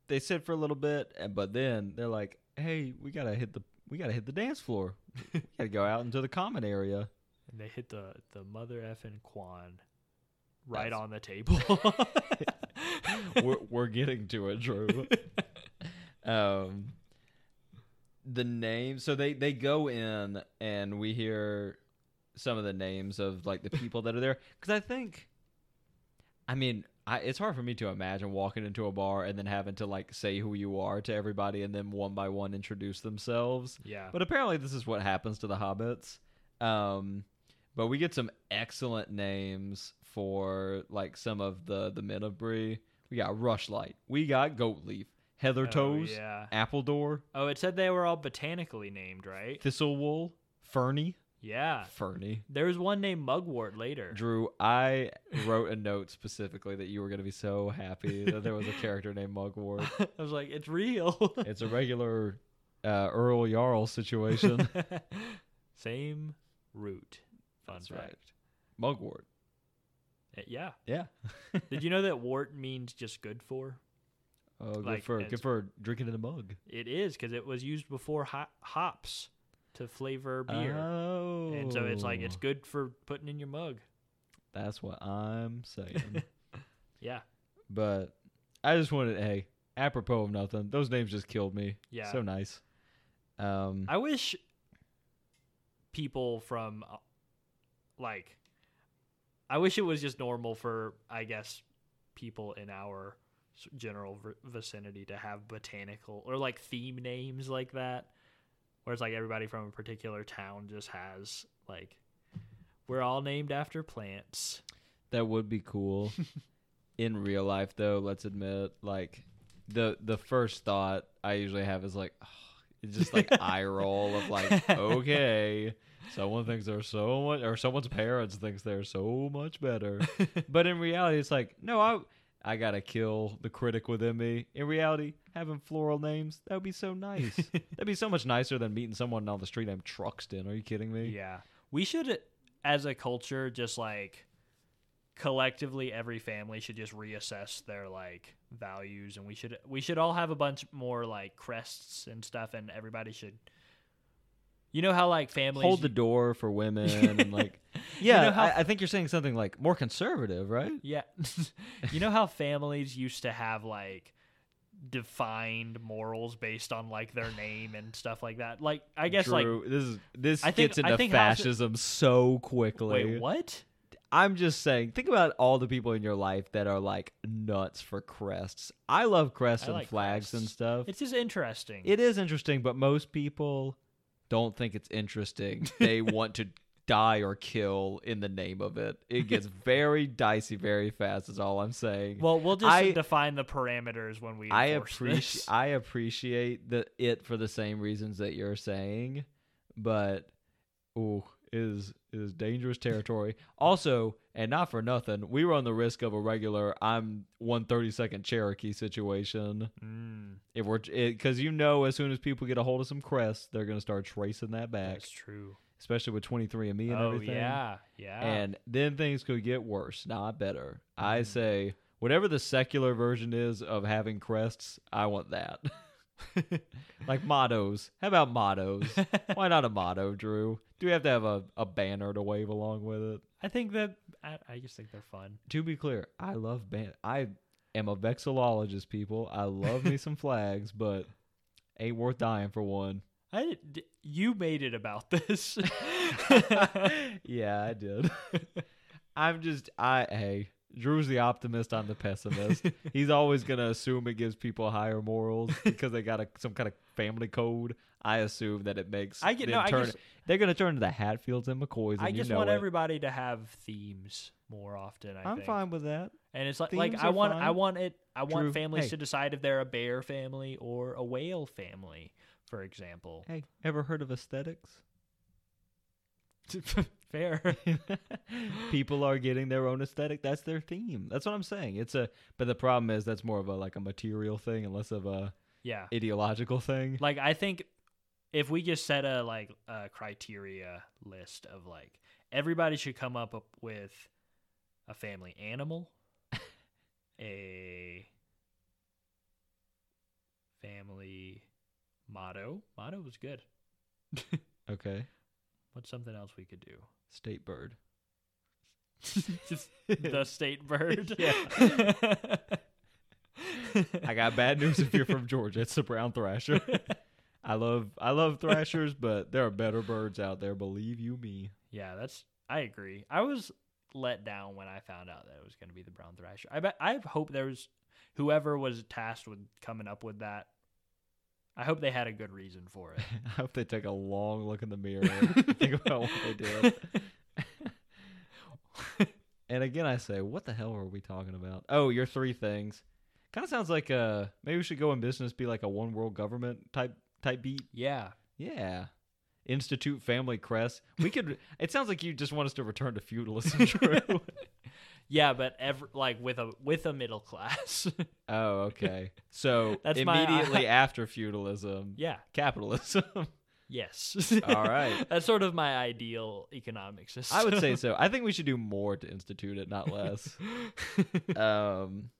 they sit for a little bit, but then they're like, "Hey, we gotta hit the we gotta hit the dance floor. we gotta go out into the common area." And they hit the the mother effing Quan right That's- on the table. we're we're getting to it, Drew. um, the name. So they they go in, and we hear some of the names of like the people that are there. Because I think, I mean, I, it's hard for me to imagine walking into a bar and then having to like say who you are to everybody, and then one by one introduce themselves. yeah. But apparently, this is what happens to the hobbits. Um, but we get some excellent names for like some of the the men of Bree. We got Rushlight. We got Goatleaf, Heather Oh, Toes, yeah. Appledore, Oh, it said they were all botanically named, right? Thistlewool, Ferny. Yeah. Ferny. There was one named Mugwort later. Drew, I wrote a note specifically that you were going to be so happy that there was a character named Mugwort. I was like, it's real. It's a regular uh, Earl Jarl situation. Same root. Fun That's fact. right. Mugwort. Uh, Yeah. Yeah. Did you know that wart means just good for? Oh, good Like, for it's- good for drinking in a mug. It is because it was used before ho- hops to flavor beer. Oh, And so it's like it's good for putting in your mug. That's what I'm saying. Yeah. but I just wanted, hey, apropos of nothing, those names just killed me. Yeah. so nice. Um, I wish people from uh, like I wish it was just normal for I guess people in our general v- vicinity to have botanical or like theme names like that where it's like everybody from a particular town just has like we're all named after plants. that would be cool. In real life, though, let's admit, like the the first thought I usually have is like, it's just like eye roll of like, okay, someone thinks they're so much, or someone's parents thinks they're so much better. but in reality, it's like, no, I I gotta kill the critic within me. In reality, having floral names that would be so nice. That'd be so much nicer than meeting someone on the street named Truxton. Are you kidding me? Yeah. We should as a culture just like collectively every family should just reassess their like values and we should we should all have a bunch more like crests and stuff and everybody should you know how like families Hold the door for women and like, yeah. know how- I, I think you're saying something like more conservative, right? yeah you know how families used to have like defined morals based on like their name and stuff like that like i guess like this is this I think- gets into think half- fascism so quickly. wait what I'm just saying, think about all the people in your life that are like nuts for crests. I love crests I and like flags and stuff. it's just interesting It is interesting, but most people don't think it's interesting. They want to die or kill in the name of it. It gets very dicey very fast. Is all I'm saying. well we'll just I- define the parameters when we I appreciate. I appreciate the it for the same reasons that you're saying, but ooh, is is dangerous territory. Also, and not for nothing, we run the risk of a regular I'm one thirty second Cherokee situation. Mm, If we're because you know as soon as people get a hold of some crests, they're gonna start tracing that back, that's true. especially with twenty three and me and oh everything. yeah, yeah. And then things could get worse, not better. I Mhm. say, whatever the secular version is of having crests, I want that. like mottos. How about mottos? Why not a motto, Drew? Do we have to have a, a banner to wave along with it? I think that I, I just think they're fun. To be clear, I love ban. I am a vexillologist, people. I love me some flags, but ain't worth dying for one. I you made it about this. yeah, I did. I'm just I hey, Drew's the optimist, I'm the pessimist. He's always gonna assume it gives people higher morals because they got a, some kind of family code. I assume that it makes I get no. I turn, guess they're gonna turn to the Hatfields and McCoys. And I you just know want it. everybody to have themes more often. I I'm think. fine with that. And it's like like I want I want it I want Drew, families hey. to decide if they're a bear family or a whale family, for example. Hey, ever heard of aesthetics? Fair. people are getting their own aesthetic. That's their theme. That's what I'm saying. It's a but the problem is that's more of a like a material thing and less of a yeah. ideological thing. Like I think if we just set a like a criteria list of like everybody should come up with a family animal, a family motto. Motto was good. Okay. What's something else we could do? State bird. Just the state bird. Yeah. I got bad news if you're from Georgia. It's the brown thrasher. I love I love thrashers, but there are better birds out there, believe you me. Yeah, that's. I agree. I was let down when I found out that it was going to be the brown thrasher. I bet. I hope there was whoever was tasked with coming up with that. I hope they had a good reason for it. I hope they take a long look in the mirror and think about what they did. and again I say, what the hell are we talking about? Oh, your three things. Kind of sounds like uh maybe we should go in business be like a one world government type type beat. yeah. Yeah. Institute family crest. We could it sounds like you just want us to return to feudalism, Drew. Yeah, but ever like with a with a middle class. oh, okay. So That's my- immediately after feudalism, yeah. capitalism. Yes. All right. That's sort of my ideal economic system. I would say so. I think we should do more to institute it, not less. um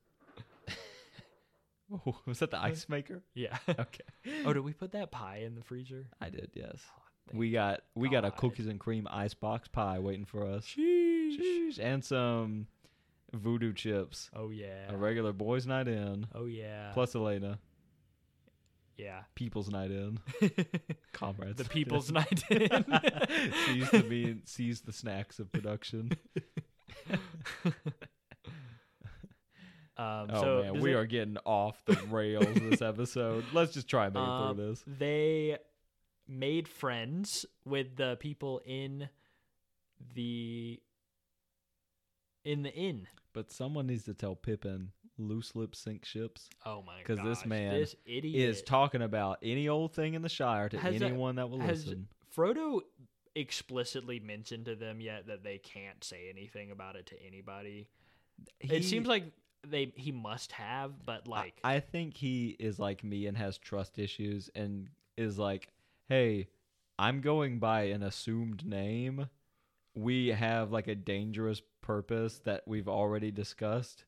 oh, was that the ice maker? yeah. Okay. Oh, did we put that pie in the freezer? I did, yes. thank We got we got a cookies and cream ice box pie waiting for us. Sheesh. Sheesh. And some voodoo chips. Oh yeah. A regular boys' night in. Oh yeah. Plus Elena. yeah. People's night in. Comrades. the people's night in. seize the mean seize the snacks of production. Um, Oh so man, we it- are getting off the rails this episode. Let's just try and make it um, through this. They made friends with the people in the in the inn. But someone needs to tell Pippin loose lips sink ships Oh my god! Because this man this idiot is talking about any old thing in the Shire to Has anyone that will has listen. Frodo explicitly mentioned to them yet that they can't say anything about it to anybody. it seems like they he must have, but I- like I, think he is like me and has trust issues and is like, hey, I'm going by an assumed name. We have like a dangerous purpose that we've already discussed.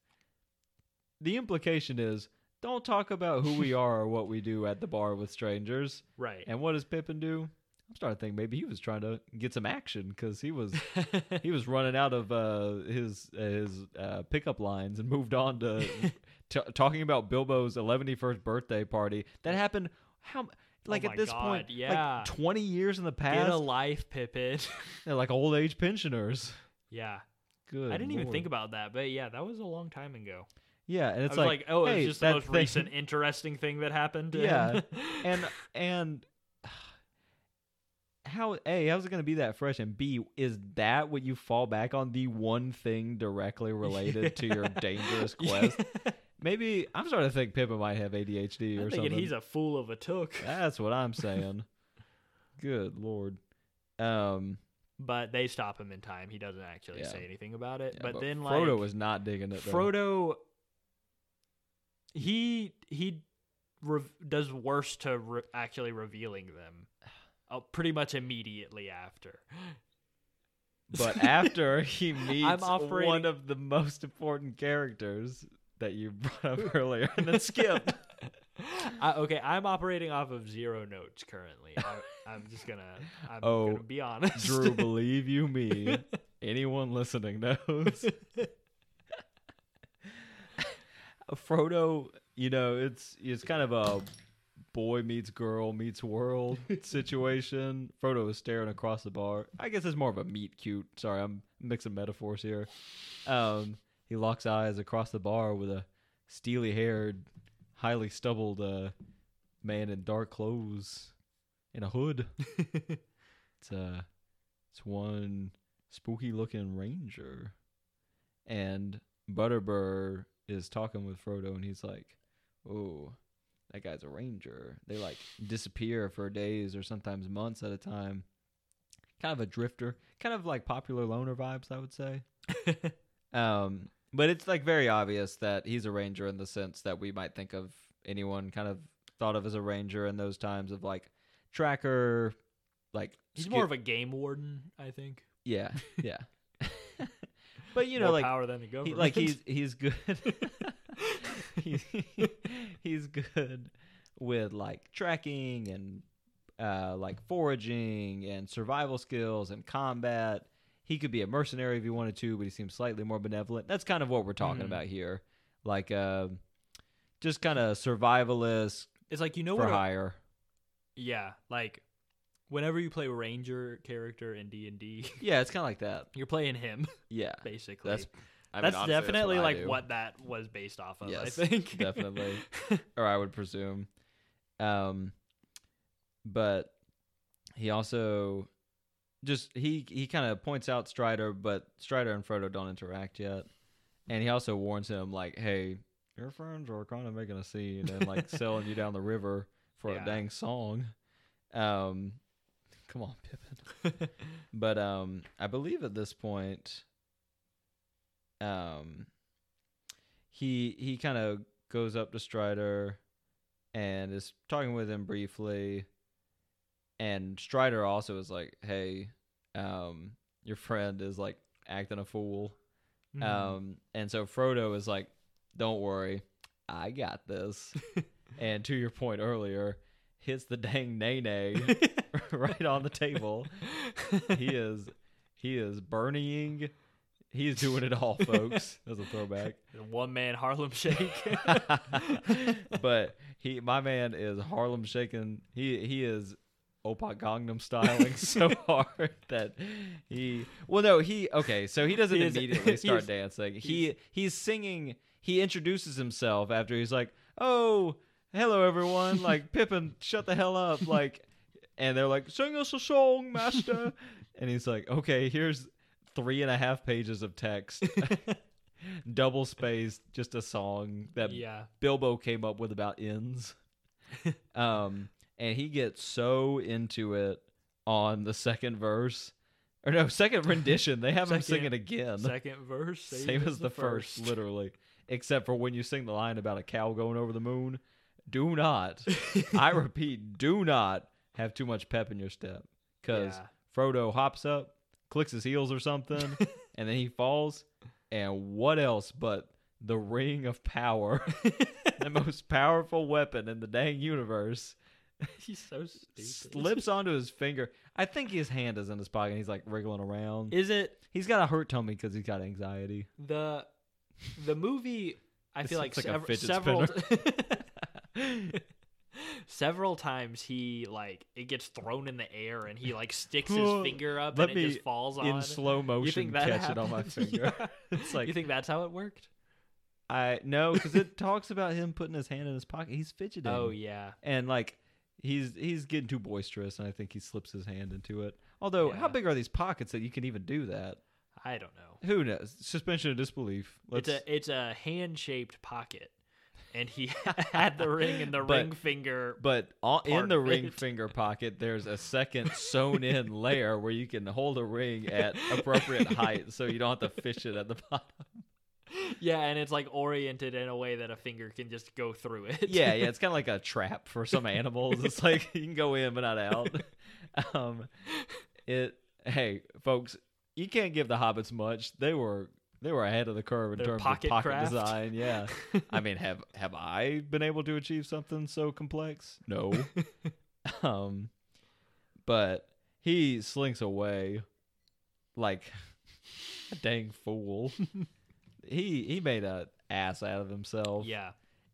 The implication is don't talk about who we are or what we do at the bar with strangers. right. And what does Pippin do? I'm starting to think maybe he was trying to get some action because he was he was running out of uh, his uh, his uh, pickup lines and moved on to t- talking about Bilbo's 111st birthday party that happened how like Oh at this God, point yeah. like 20 years in the past Get a life, Pippin. they're like old age pensioners yeah. Good I didn't even lord. think about that, but yeah, that was a long time ago. yeah and I it's was like, like, oh, hey, it's just that the most thing- recent interesting thing that happened. Yeah, and and how a how's it going to be that fresh and b is that what you fall back on the one thing directly related to your dangerous quest maybe i'm starting to think pippa might have adhd I'm or thinking something he's a fool of a took. that's what i'm saying good lord um But they stop him in time. He doesn't actually Yeah. say anything about it. yeah, but, then like frodo was not digging it though. Frodo, he he re- does worse to re- actually revealing them. Uh, pretty much immediately after. but after he meets operating- one of the most important characters that you brought up earlier and then skipped I, okay, I'm operating off of zero notes currently. I, I'm just gonna. I'm Oh, gonna be honest. Drew, believe you me, anyone listening knows. Frodo, you know, it's it's kind of a boy meets girl meets world situation. Frodo is staring across the bar. I guess it's more of a meet cute. Sorry, I'm mixing metaphors here. Um, he locks eyes across the bar with a steely haired, highly stubbled uh, man in dark clothes in a hood. it's uh it's one spooky looking ranger. And Butterbur is talking with Frodo and he's like, Oh, that guy's a ranger. They like disappear for days or sometimes months at a time. Kind of a drifter. Kind of like popular loner vibes, I would say. Um but it's like very obvious that he's a ranger in the sense that we might think of anyone kind of thought of as a ranger in those times of like tracker like He's more of a game warden, I think. yeah yeah but you know More like power than the he, government. like he's he's good he, he's good with like tracking and uh, like foraging and survival skills and combat. He could be a mercenary if he wanted to, but he seems slightly more benevolent. That's kind of what we're talking Mhm. about here, like uh, just kind of survivalist It's like you know for what? hire. yeah, like whenever you play ranger character in D and D, Yeah, it's kind of like that. you're playing him Yeah, basically. that's I mean, that's honestly, definitely what like do. what that was based off of. I think definitely. or I would presume. Um, but he also just he he kind of points out Strider, but Strider and Frodo don't interact yet, and he also warns him like, "Hey, your friends are kind of making a scene and like selling you down the river for Yeah. a dang song." Um, come on, Pippin. But um, I believe at this point, um, he he kind of goes up to Strider and is talking with him briefly, and Strider also is like, "Hey, um, your friend is like acting a fool," Mhm. um, and so Frodo is like, "Don't worry, I got this." and to your point earlier, hits the dang nay nay right on the table he is he is burning he is doing it all folks that's a throwback one man Harlem Shake. but he my man is harlem shaking he he is Opa Gangnam styling so hard that he well no he okay so he doesn't He is- immediately start dancing. He he's singing he introduces himself after he's like oh hello everyone like Pippin shut the hell up like and they're like sing us a song master. And he's like okay here's three and a half pages of text double spaced just a song that yeah, Bilbo came up with about ends. um, and he gets so into it on the second verse, or no, second rendition. They have him sing it again, second verse, same, as the first, literally, except for when you sing the line about a cow going over the moon. Do not, I repeat, do not have too much pep in your step, because Yeah. Frodo hops up, clicks his heels or something, and then he falls. And what else but the ring of power, the most powerful weapon in the dang universe, He's so stupid. slips onto his finger. I think his hand is in his pocket. And he's like wriggling around. Is it he's got a hurt tummy because he's got anxiety. the the movie? I This feel like, looks like a sev- fidget several several times he like it gets thrown in the air and he like sticks his finger up let and it me just falls on. in slow motion, think that catch it on my finger. Yeah. It's like you think that's how it worked? I no, because it talks about him putting his hand in his pocket. He's fidgeting. Oh yeah. and like he's he's getting too boisterous, and I think he slips his hand into it. Although, how big are these pockets that you can even do that? I don't know. Who knows? Suspension of disbelief. Let's, It's a it's a hand shaped pocket, and he had the ring in the But- ring finger. but on, in the ring finger pocket, there's a second sewn in layer where you can hold a ring at appropriate height, so you don't have to fish it at the bottom. Yeah, and it's like oriented in a way that a finger can just go through it. Yeah, yeah, it's kind of like a trap for some animals. It's like you can go in but not out. Um, it. Hey, folks, you can't give the hobbits much. They were they were ahead of the curve in Their terms pocket of pocket craft. design. Yeah, I mean, have have I been able to achieve something so complex? No. um, but he slinks away like a dang fool. He he made a ass out of himself. yeah,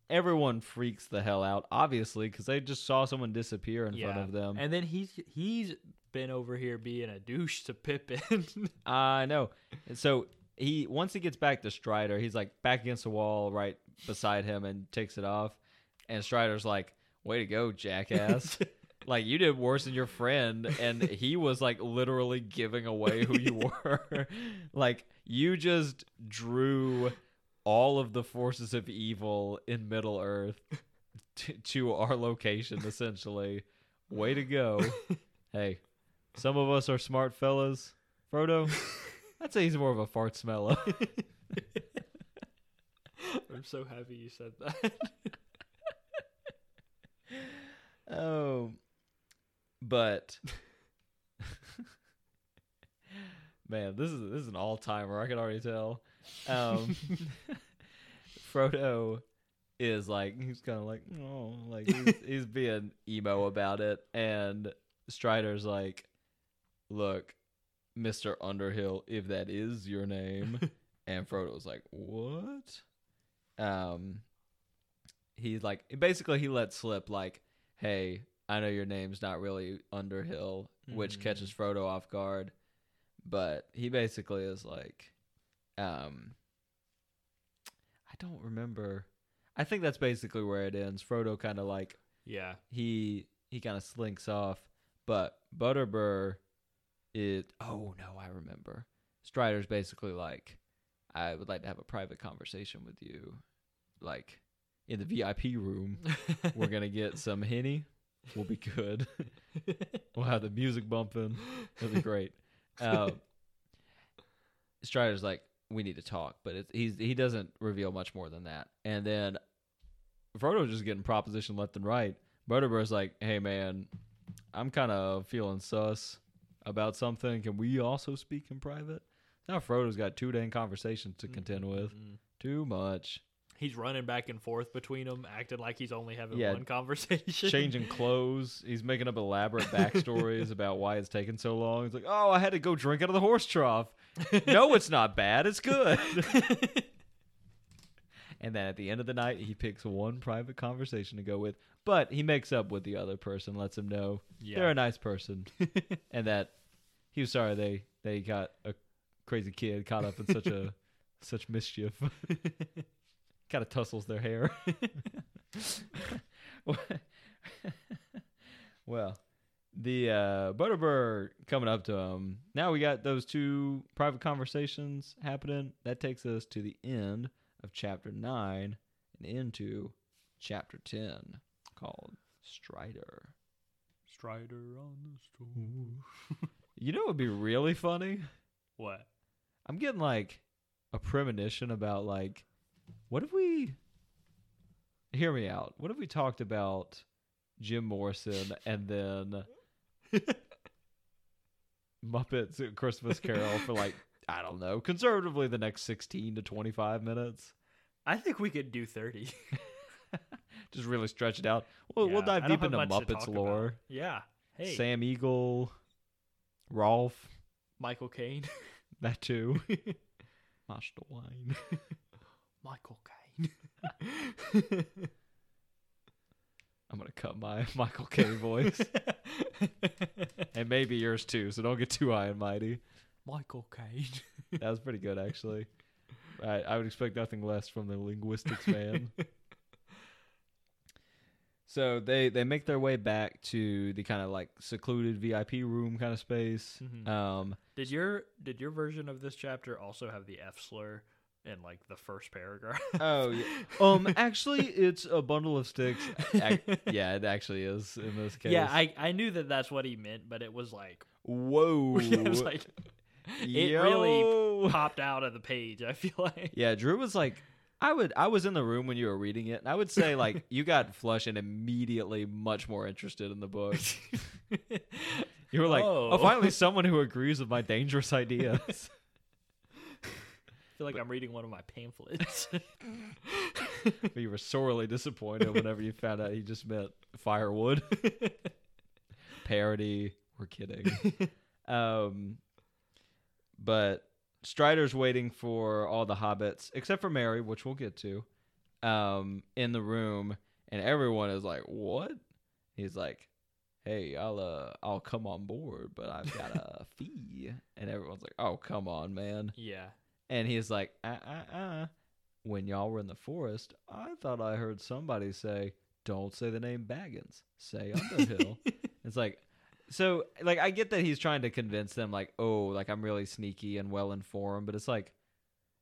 Everyone freaks the hell out, obviously, because they just saw someone disappear in front of them. And then he's he's been over here being a douche to Pippin. I know. And so he once he gets back to Strider, he's like back against the wall right beside him and takes it off. And Strider's like, "Way to go, jackass!" like you did worse than your friend, and he was like literally giving away who you were. like you just drew all of the forces of evil in Middle Earth to, to our location, essentially. Way to go! hey, some of us are smart fellas. Frodo, I'd say he's more of a fart smeller. I'm so happy you said that. oh, but man, this is this is an all timer. I can already tell. Um, Frodo is like he's kind of like oh like he's, he's being emo about it and strider's like look mr underhill if that is your name and frodo's like what um he's like basically he lets slip like hey i know your name's not really underhill which Mhm. catches frodo off guard but he basically is like um i don't remember. I think that's basically where it ends. Frodo kind of like Yeah. he he kind of slinks off but butterbur it oh no i remember. Strider's basically like i would like to have a private conversation with you like in the vip room. We're gonna get some henny we'll be good. We'll have the music bumping. It'll be great. Um, strider's like we need to talk but it's, he's he doesn't reveal much more than that. And then frodo's just getting proposition left and right. Butterbur's like hey man i'm kind of feeling sus about something. Can we also speak in private? Now frodo's got two dang conversations to contend with. Mhm. too much He's running back and forth between them, acting like he's only having Yeah. one conversation. changing clothes. He's making up elaborate backstories about why it's taking so long. He's like, "Oh, I had to go drink out of the horse trough." no, it's not bad. It's good. and then at the end of the night, he picks one private conversation to go with, but he makes up with the other person, lets him know they're a nice person, and that he was sorry they they got a crazy kid caught up in such a such mischief. Kind of tussles their hair. well, the uh, Butterbur coming up to him. Now we got those two private conversations happening. That takes us to the end of chapter nine and into chapter ten, called Strider. Strider on the stool. You know what would be really funny? What? I'm getting like a premonition about like what if we hear me out. What if we talked about Jim Morrison and then Muppets Christmas Carol for like I don't know, conservatively the next 16 to 25 minutes. I think we could do 30. Just really stretch it out. We'll, we'll dive deep into have much to Muppets lore. about. Yeah. Hey, Sam Eagle, Rowlf, Michael Caine. that too. Master Wine. Michael Caine. I'm gonna cut my Michael Caine voice. and maybe yours too. So don't get too high and mighty. Michael Caine. That was pretty good, actually. I, I would expect nothing less from the linguistics man. so they they make their way back to the kind of like secluded VIP room kind of space. Mhm. Um, Did your did your version of this chapter also have the F slur in like the first paragraph? oh yeah. Um, actually, it's a bundle of sticks. Ac- yeah, it actually is in this case. Yeah, I I knew that that's what he meant, but it was like Whoa. it was like it really popped out of the page. I feel like Yeah, Drew was like, I would, I was in the room when you were reading it, and I would say like you got flush and immediately much more interested in the book. You were like, oh, Oh. finally someone who agrees with my dangerous ideas. I feel like I'm reading one of my pamphlets. but you were sorely disappointed whenever you found out he just meant firewood. Parody. We're kidding. Um, but Strider's waiting for all the hobbits, except for Merry, which we'll get to, um, in the room, and everyone is like, "What?" He's like, "Hey, I'll uh, I'll come on board, but I've got a fee," and everyone's like, "Oh, come on, man!" yeah. And he's like, "Uh, uh, uh." When y'all were in the forest, I thought I heard somebody say, "Don't say the name Baggins. Say Underhill." It's like, so like I get that he's trying to convince them, like, oh, like I'm really sneaky and well informed, but it's like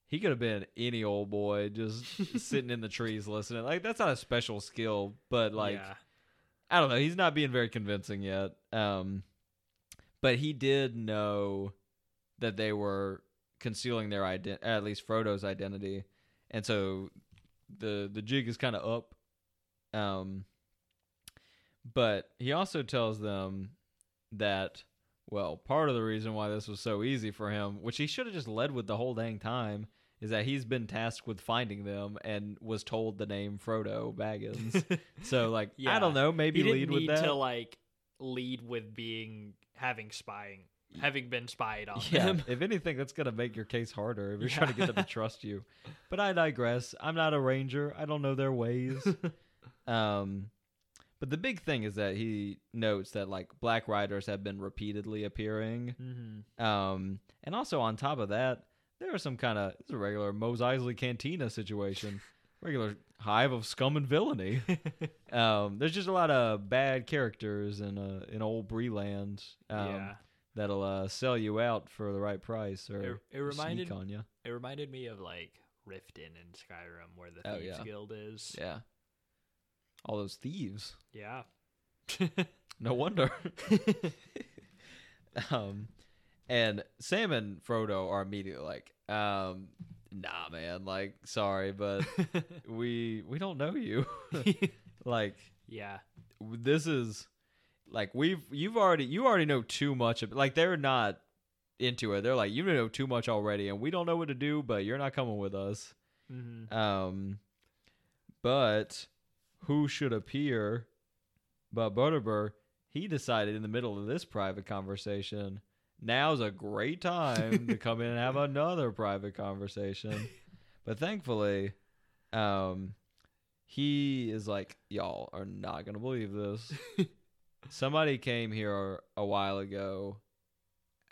he could have been any old boy just sitting in the trees listening. Like that's not a special skill, but like yeah. I don't know, he's not being very convincing yet. Um, but he did know that they were concealing their ident, at least Frodo's identity, and so the the jig is kind of up. Um, but he also tells them that well, part of the reason why this was so easy for him, which he should have just led with the whole dang time, is that he's been tasked with finding them and was told the name Frodo Baggins. so like Yeah. I don't know, maybe lead with that. to like lead with being having spying, having been spied on yeah, them. if anything, that's gonna make your case harder if you're Yeah. trying to get them to trust you. But I digress. I'm not a ranger. I don't know their ways. um, but the big thing is that he notes that like black riders have been repeatedly appearing. mm-hmm. Um, and also on top of that, there are some kind of it's a regular Mos Eisley Cantina situation, regular hive of scum and villainy. um, there's just a lot of bad characters in uh, in old Bree-land. Um, yeah, that'll uh, sell you out for the right price or it, it reminded sneak on you. it reminded me of like Riften in Skyrim, where the Oh, Thieves yeah. Guild is. Yeah, all those thieves. Yeah. No wonder. um, and Sam and Frodo are immediately like, um, "Nah, man. Like, sorry, but we we don't know you. like, yeah. this is like we've you've already you already know too much of like they're not into it. They're like you know too much already, and we don't know what to do. But you're not coming with us. Mm-hmm. Um, but who should appear? But Butterbur, he decided in the middle of this private conversation, now's a great time to come in and have another private conversation. But thankfully, um, he is like, y'all are not gonna believe this. Somebody came here a while ago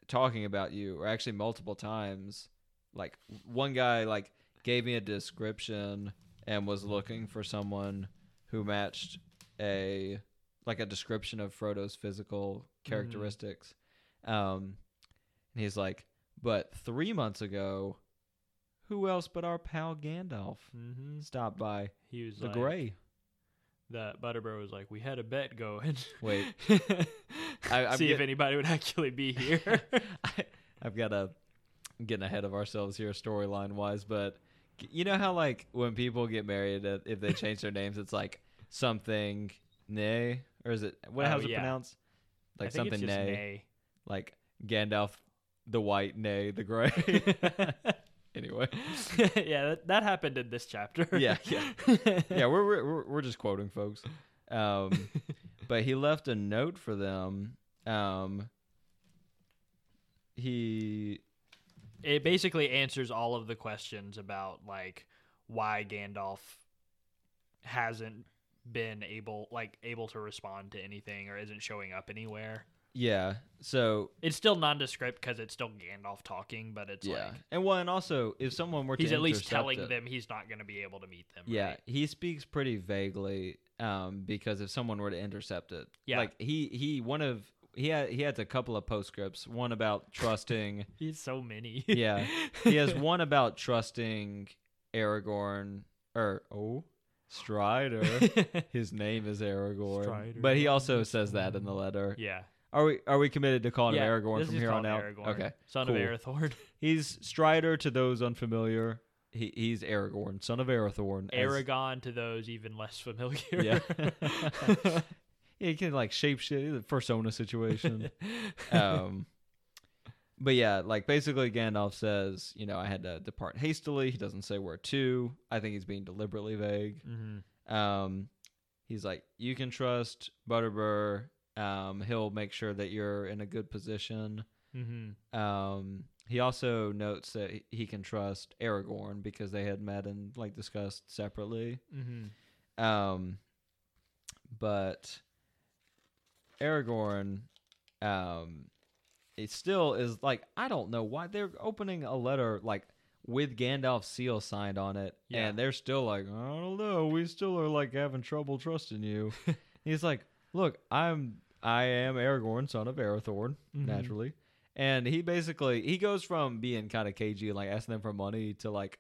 talking about you, or actually multiple times. Like one guy like gave me a description and was looking for someone who matched a like a description of Frodo's physical characteristics. Um and he's like, but three months ago, who else but our pal Gandalf Mm-hmm. stopped by He was the like, Gray? That Butterbur was like, we had a bet going. Wait. I- see if anybody would actually be here. I, I've got a getting ahead of ourselves here storyline wise, but you know how like when people get married, uh, if they change their names, it's like something nay, or is it what? Oh, how's it yeah. pronounced? I Like think something it's just nay, like Gandalf the white, nay the gray. anyway, yeah, that, that happened in this chapter. Yeah, yeah. yeah, we're, we're we're- we're just quoting folks. Um, but he left a note for them. Um, he It basically answers all of the questions about like why Gandalf hasn't been able like able to respond to anything or isn't showing up anywhere. Yeah. So It's still nondescript because it's still Gandalf talking, but it's yeah, like and well, and also if someone were to he's at least telling it- them he's not going to be able to meet them. Yeah, right? he speaks pretty vaguely. Um, because if someone were to intercept it, Yeah. like he he one of he had he has a couple of postscripts. One about trusting. he's so many. Yeah. he has one about trusting Aragorn or oh Strider. His name is Aragorn, Strider. but he also says that in the letter. yeah. Are we are we committed to calling yeah. him Aragorn let's from just here call on him out? Aragorn, Okay, son cool. of Arathorn. He's Strider to those unfamiliar. He he's Aragorn, son of Arathorn. as- Aragon to those even less familiar. Yeah. yeah, he can like shape shit, the persona situation. um, but yeah, like basically Gandalf says, you know, I had to depart hastily. He doesn't say where to. I think he's being deliberately vague. hmm Um, he's like, you can trust Butterbur. Um, he'll make sure that you're in a good position. hmm Um, he also notes that he- can trust Aragorn because they had met and like discussed separately. hmm Um, but Aragorn, um, it still is like I don't know why they're opening a letter like with Gandalf's seal signed on it, Yeah. and they're still like I don't know, we still are like having trouble trusting you. He's like, look, I'm I am Aragorn, son of Arathorn, Mhm. naturally. And he basically he goes from being kind of cagey and like asking them for money to like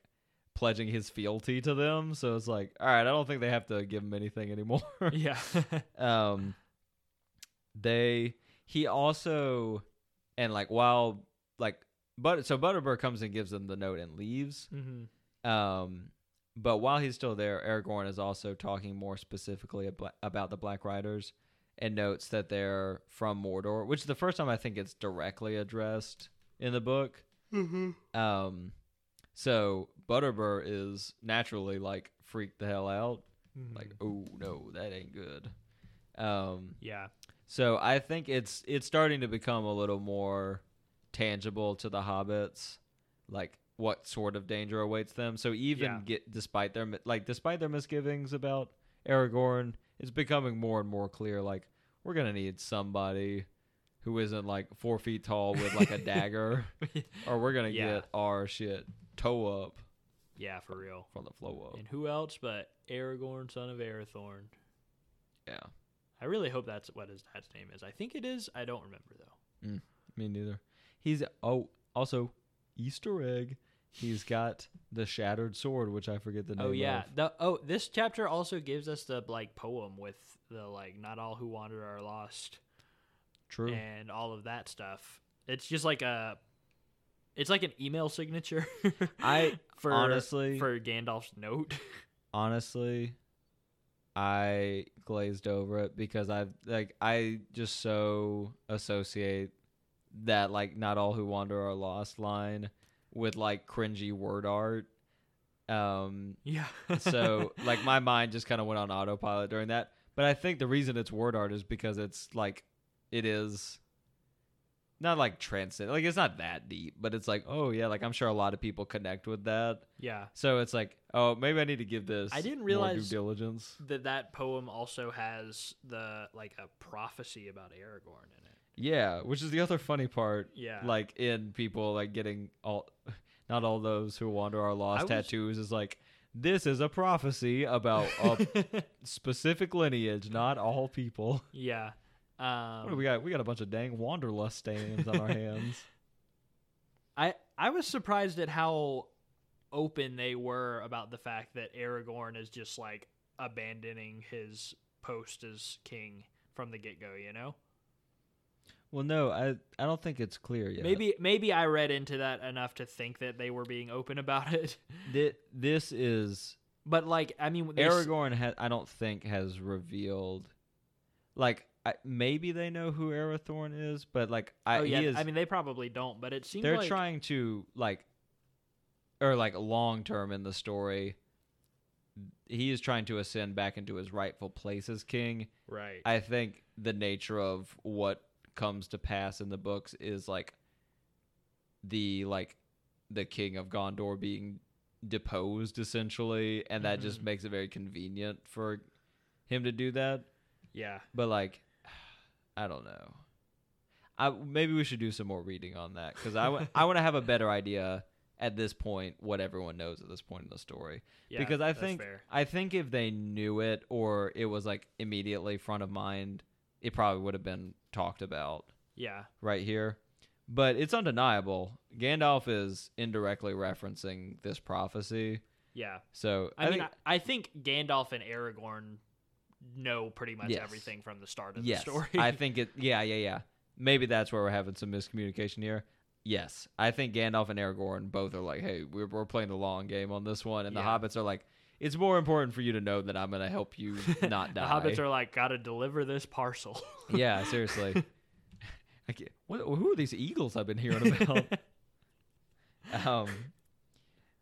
pledging his fealty to them. So it's like, all right, I don't think they have to give him anything anymore. Yeah. um, they he also and like while like but so Butterbur comes and gives them the note and leaves. hmm Um, but while he's still there, Aragorn is also talking more specifically ab- about the Black Riders and notes that they're from Mordor, which is the first time I think it's directly addressed in the book. hmm Um, so Butterbur is naturally like freaked the hell out. Mm-hmm. Like, oh no, that ain't good. Um, yeah, so I think it's it's starting to become a little more tangible to the hobbits, like what sort of danger awaits them. So even Yeah. get despite their like despite their misgivings about Aragorn, it's becoming more and more clear. Like we're gonna need somebody who isn't like four feet tall with like a dagger, or we're gonna Yeah. get our shit toe up yeah, for real. from the flow up. And who else but Aragorn, son of Arathorn? Yeah, I really hope that's what his dad's name is. I think it is. I don't remember though. Mm, me neither. He's oh also Easter egg. He's got the shattered sword, which I forget the oh, name. Oh yeah. of. The oh, this chapter also gives us the like poem with the like not all who wander are lost true. and all of that stuff. It's just like a it's like an email signature. I for honestly- for Gandalf's note. honestly i glazed over it because i like i just so associate that like not all who wander are lost line with like cringy word art um yeah. so like my mind just kind of went on autopilot during that but i think the reason it's word art is because it's like it is not like transcend like it's not that deep but it's like oh yeah like i'm sure a lot of people connect with that yeah. so it's like, oh, maybe I need to give this. I didn't realize- due diligence. That that poem also has the like a prophecy about Aragorn in it. Yeah, which is the other funny part. Yeah. like in people like getting all, not all those who wander are lost was- tattoos is like this is a prophecy about a specific lineage, not all people. yeah. Um, what do we got? We got a bunch of dang wanderlust stains on our hands. I I was surprised at how open they were about the fact that Aragorn is just like abandoning his post as king from the get go. You know, Well, no, I I don't think it's clear yet. maybe maybe I read into that enough to think that they were being open about it. Thi- this is But like, I mean, Aragorn ha- I don't think has revealed like I, maybe they know who Arathorn is, but like I oh yeah, he is I mean, they probably don't. But it seems they're like trying to like or like long term in the story he is trying to ascend back into his rightful place as king. right. I think the nature of what comes to pass in the books is like the like the king of Gondor being deposed essentially and that just Mhm. makes it very convenient for him to do that yeah, but like I don't know I maybe we should do some more reading on that cuz I I want to have a better idea at this point what everyone knows at this point in the story yeah. because I think fair. I think if they knew it or it was like immediately front of mind, it probably would have been talked about yeah, right here. But it's undeniable. Gandalf is indirectly referencing this prophecy. yeah. So I, mean, think, I, I think Gandalf and Aragorn know pretty much Yes. everything from the start of yes, the story. I think it. Yeah, yeah, yeah. Maybe that's where we're having some miscommunication here. Yes, I think Gandalf and Aragorn both are like, "Hey, we're, we're playing the long game on this one," and Yeah. the hobbits are like, "It's more important for you to know that I'm going to help you not die. the hobbits are like, gotta deliver this parcel. yeah, seriously. I can't, what, who are these eagles I've been hearing about? um,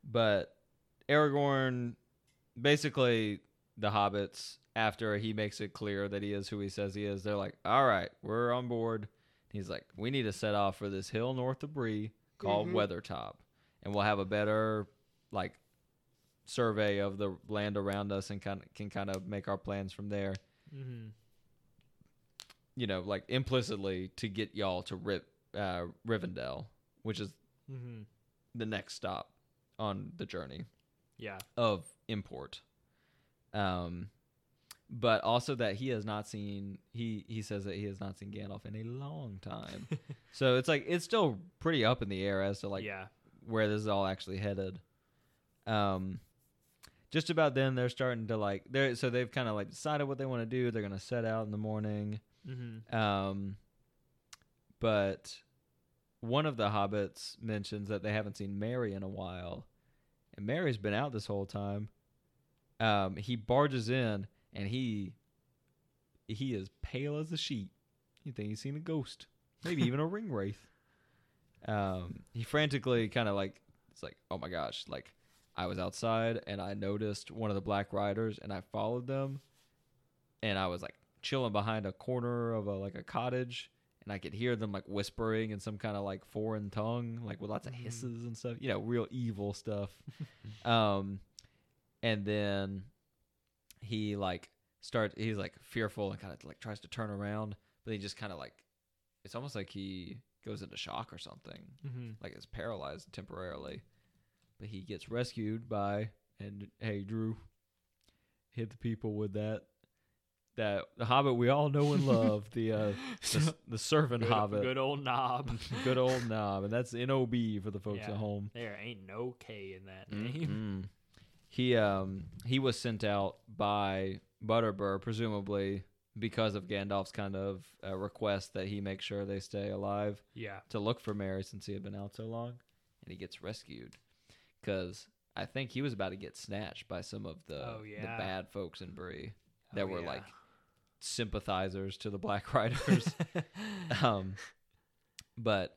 but Aragorn, basically, the hobbits, after he makes it clear that he is who he says he is, they're like, "All right, we're on board." He's like, "We need to set off for this hill north of Bree called Mhm. Weathertop, and we'll have a better like survey of the land around us, and kind of can kind of make our plans from there." mm-hmm. you know, like implicitly to get y'all to Rip, uh, Rivendell, which is Mm-hmm. the next stop on the journey Yeah. of import. Um, but also that he has not seen he he says that he has not seen Gandalf in a long time. so it's like it's still pretty up in the air as to like yeah. where this is all actually headed. Um, just about then they're starting to like they're so they've kind of like decided what they want to do. They're gonna set out in the morning. Mm-hmm. Um, but one of the hobbits mentions that they haven't seen Merry in a while, and Merry's been out this whole time. Um, he barges in, and he he is pale as a sheet. You think he's seen a ghost, maybe even a ring wraith. Um, he frantically kind of like it's like, oh my gosh, like I was outside and I noticed one of the black riders and I followed them and I was like chilling behind a corner of a like a cottage and I could hear them like whispering in some kind of like foreign tongue, like with lots of Mhm. hisses and stuff, you know, real evil stuff. um and then he like starts, he's like fearful and kind of like tries to turn around, but he just kind of like it's almost like he goes into shock or something Mm-hmm. like is paralyzed temporarily. But he gets rescued by and hey Drew, hit the people with that that the Hobbit we all know and love the uh the, the servant good, Hobbit, good old Nob. good old Nob, and that's N O B for the folks Yeah. at home. there ain't no K in that name. Mm-mm. He um he was sent out by Butterbur presumably because of Gandalf's kind of uh, request that he make sure they stay alive. Yeah. to look for Merry since he had been out so long, and he gets rescued because I think he was about to get snatched by some of the Oh, the bad folks in Bree that Oh, were yeah. like sympathizers to the Black Riders. um, but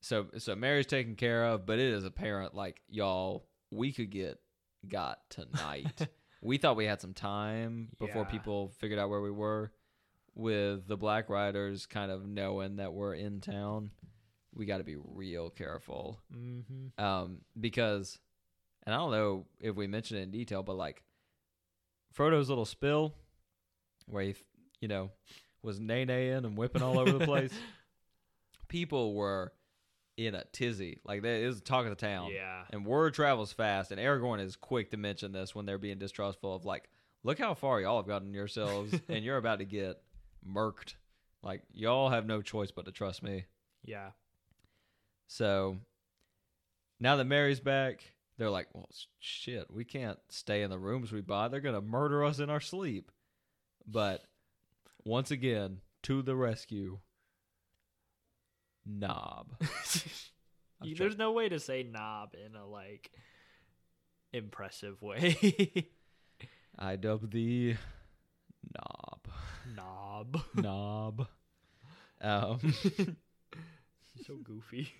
so so Merry's taken care of, but it is apparent like y'all we could get got tonight. we thought we had some time before Yeah. people figured out where we were. With the Black Riders kind of knowing that we're in town, we got to be real careful. mm-hmm. Um, because, and I don't know if we mentioned it in detail, but like Frodo's little spill, where he, you know, was nay naying and whipping all over the place. People were in a tizzy, like that is the talk of the town. Yeah. And word travels fast, and Aragorn is quick to mention this when they're being distrustful of like, look how far y'all have gotten yourselves, and you're about to get murked. Like y'all have no choice but to trust me. Yeah. So now that Merry's back, they're like, well, shit, we can't stay in the rooms we bought. They're going to murder us in our sleep. But once again, to the rescue, Nob. There's no way to say Nob in a like impressive way. I dub the Nob. Nob. Nob. Um, He's so goofy.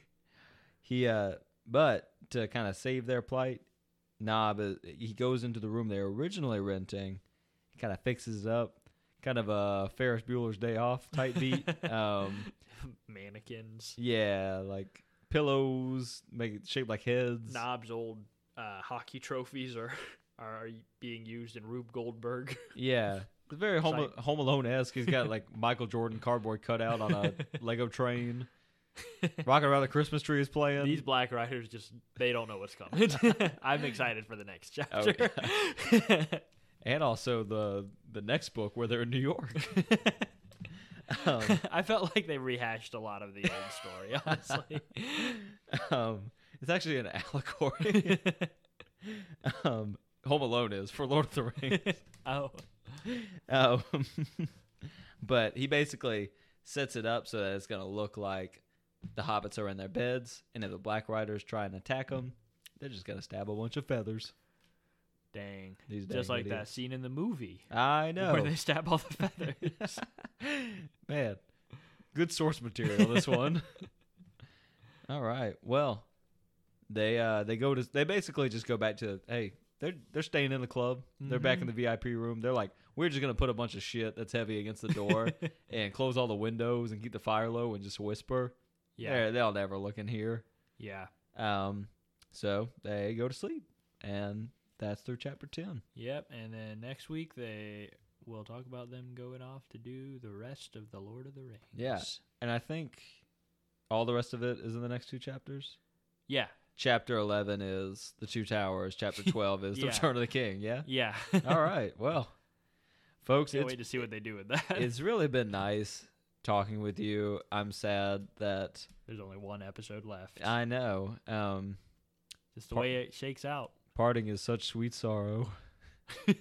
He, uh, but to kind of save their plight, Nob, is, he goes into the room they were originally renting, He kind of fixes it up, kind of a Ferris Bueller's Day Off type beat. um, Mannequins. yeah, like pillows, make it shaped like heads. Nob's old uh, hockey trophies are are being used in Rube Goldberg. Yeah, it's very Home, Home Alone esque. He's got like Michael Jordan cardboard cutout on a Lego train. Rocking around the Christmas tree is playing. These black riders just they don't know what's coming. I'm excited for the next chapter. and also the the next book where they're in New York. um, I felt like they rehashed a lot of the old story, honestly. um, it's actually an allegory. um, Home Alone is for Lord of the Rings. oh, Um, but he basically sets it up so that it's going to look like the hobbits are in their beds, and if the Black Riders try and attack them, they're just to stab a bunch of feathers. dang. These Just dang like that scene in the movie I know. where they stab all the feathers. Man, good source material this one. All right. Well, they uh they go to they basically just go back to hey, they're they're staying in the club. They're back in the VIP room. They're like, we're just going to put a bunch of shit that's heavy against the door and close all the windows and keep the fire low and just whisper. Yeah. Yeah, they'll never look in here. Yeah. Um so they go to sleep and that's through chapter 10. Yep. And then next week they will talk about them going off to do the rest of the Lord of the Rings. Yeah. And I think all the rest of it is in the next two chapters. Yeah. Chapter 11 is The Two Towers. Chapter 12 is The Yeah. Return of the King. Yeah? Yeah. All right. Well, folks, Can't wait to see what they do with that. it's really been nice talking with you. I'm sad that There's only one episode left. I know um, Just the par- way it shakes out. parting is such sweet sorrow.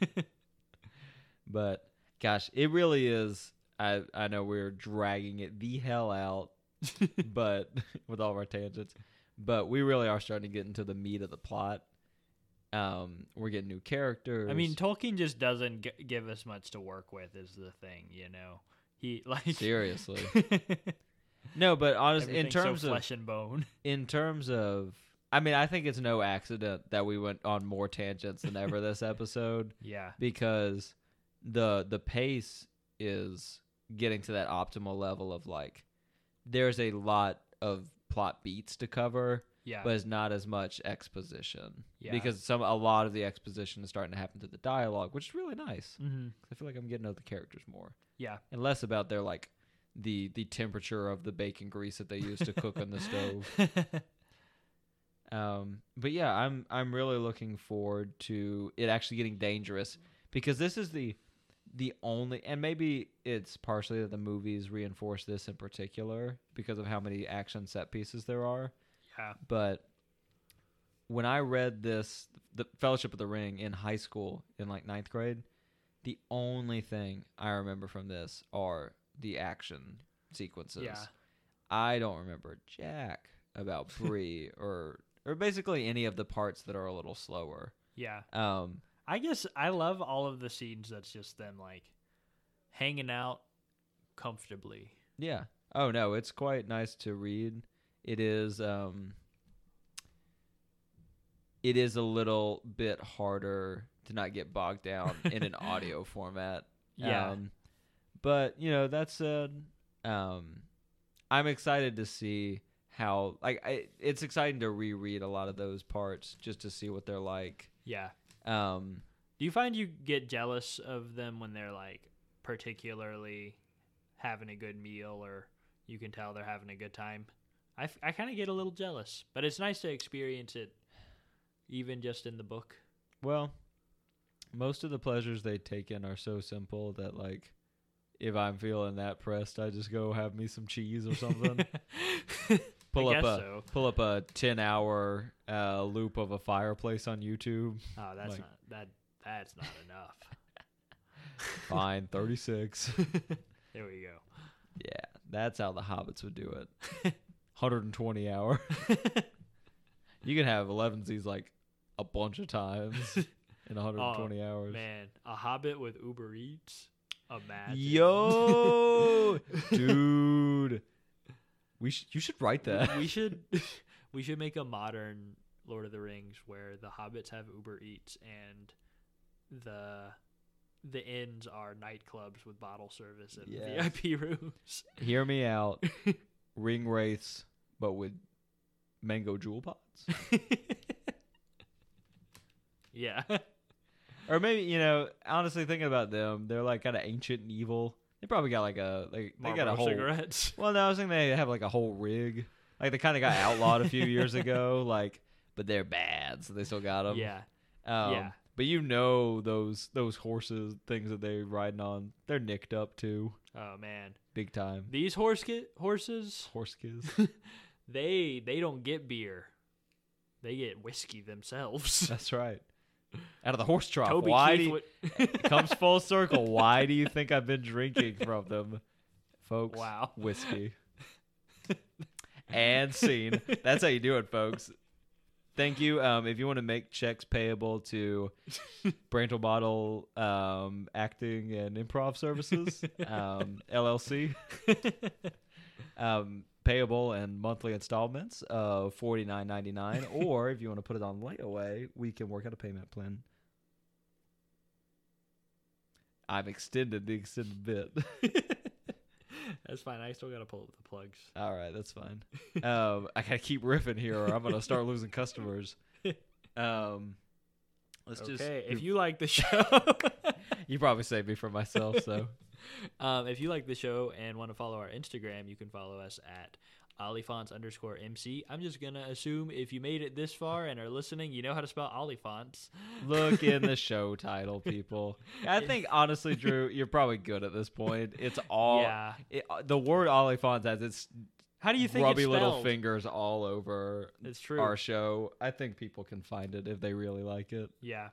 But gosh, it really is. I, I know we're dragging it the hell out, but with all of our tangents, but we really are starting to get into the meat of the plot. Um, we're getting new characters. I mean, Tolkien just doesn't g- give us much to work with. Is the thing, you know? He like seriously. No, but honestly, in everything's so terms of flesh and bone. in terms of I mean, I think it's no accident that we went on more tangents than ever this episode Yeah. because the the pace is getting to that optimal level of like there's a lot of plot beats to cover Yeah. but it's not as much exposition Yeah. because some a lot of the exposition is starting to happen through the dialogue which is really nice mm-hmm. i feel like i'm getting to know the characters more Yeah. and less about their like the the temperature of the bacon grease that they use to cook on the stove um but yeah i'm i'm really looking forward to it actually getting dangerous because this is the the only and maybe it's partially that the movies reinforce this in particular because of how many action set pieces there are yeah. but when I read this, the Fellowship of the Ring in high school in like ninth grade, the only thing I remember from this are the action sequences. Yeah. I don't remember jack about Bree or or basically any of the parts that are a little slower. Yeah. Um, I guess I love all of the scenes that's just them like hanging out comfortably. yeah. Oh no, it's quite nice to read. It is um it is a little bit harder to not get bogged down in an audio format. Yeah. Um, but you know, that said, um, I'm excited to see how like I, it's exciting to reread a lot of those parts just to see what they're like. Yeah. Um, Do you find you get jealous of them when they're like particularly having a good meal or you can tell they're having a good time? I, f- I kind of get a little jealous, but it's nice to experience it even just in the book. well, most of the pleasures they take in are so simple that like if I'm feeling that pressed, I just go have me some cheese or something. pull I up a so. pull up a 10 hour uh, loop of a fireplace on YouTube. Oh, that's like- not that that's not enough. Fine, 36. There we go. Yeah, that's how the hobbits would do it. 120 hour. you can have 11 Z's like a bunch of times in 120 hours. Man, a hobbit with Uber Eats. Imagine. Yo, dude. We sh- you should write that. we should we should make a modern Lord of the Rings where the hobbits have Uber Eats and the the inns are nightclubs with bottle service and Yes. VIP rooms. Hear me out. Ring wraiths, but with mango Juul pods. yeah. Or maybe you know, honestly, thinking about them, they're like kind of ancient and evil. They probably got like a like they got a whole. cigarettes. Well, no, I was thinking they have like a whole rig. Like they kind of got outlawed a few years ago. Like, but they're bad, so they still got them. Yeah. Um, yeah. But you know those those horses, things that they're riding on, they're nicked up too, Oh man. big time. These horse ki- horses, Horse kids. They they don't get beer. They get whiskey themselves. That's right. Out of the horse trough. Toby Why do you, would comes full circle? Why do you think I've been drinking from them, folks? Wow. whiskey. and scene. That's how you do it, folks. Thank you. Um, if you want to make checks payable to Brantle Bottle um, Acting and Improv Services um, LLC, um, payable in monthly installments of forty nine ninety nine, or if you want to put it on layaway, we can work out a payment plan. I've extended the extended bit. That's fine. I still gotta pull up the plugs. All right, that's fine. Um, I gotta keep riffing here, or I'm gonna start losing customers. Um, let's just. okay. You, If you like the show, you probably saved me from myself, so um, if you like the show and want to follow our Instagram, you can follow us at Oliphants underscore MC. I'm just gonna assume if you made it this far and are listening, you know how to spell Oliphants. look in the show title, people. I think honestly, Drew, you're probably good at this point. It's all yeah. it, the word Oliphant has its How do you think it's little fingers all over It's true. our show. I think people can find it if they really like it. Yeah.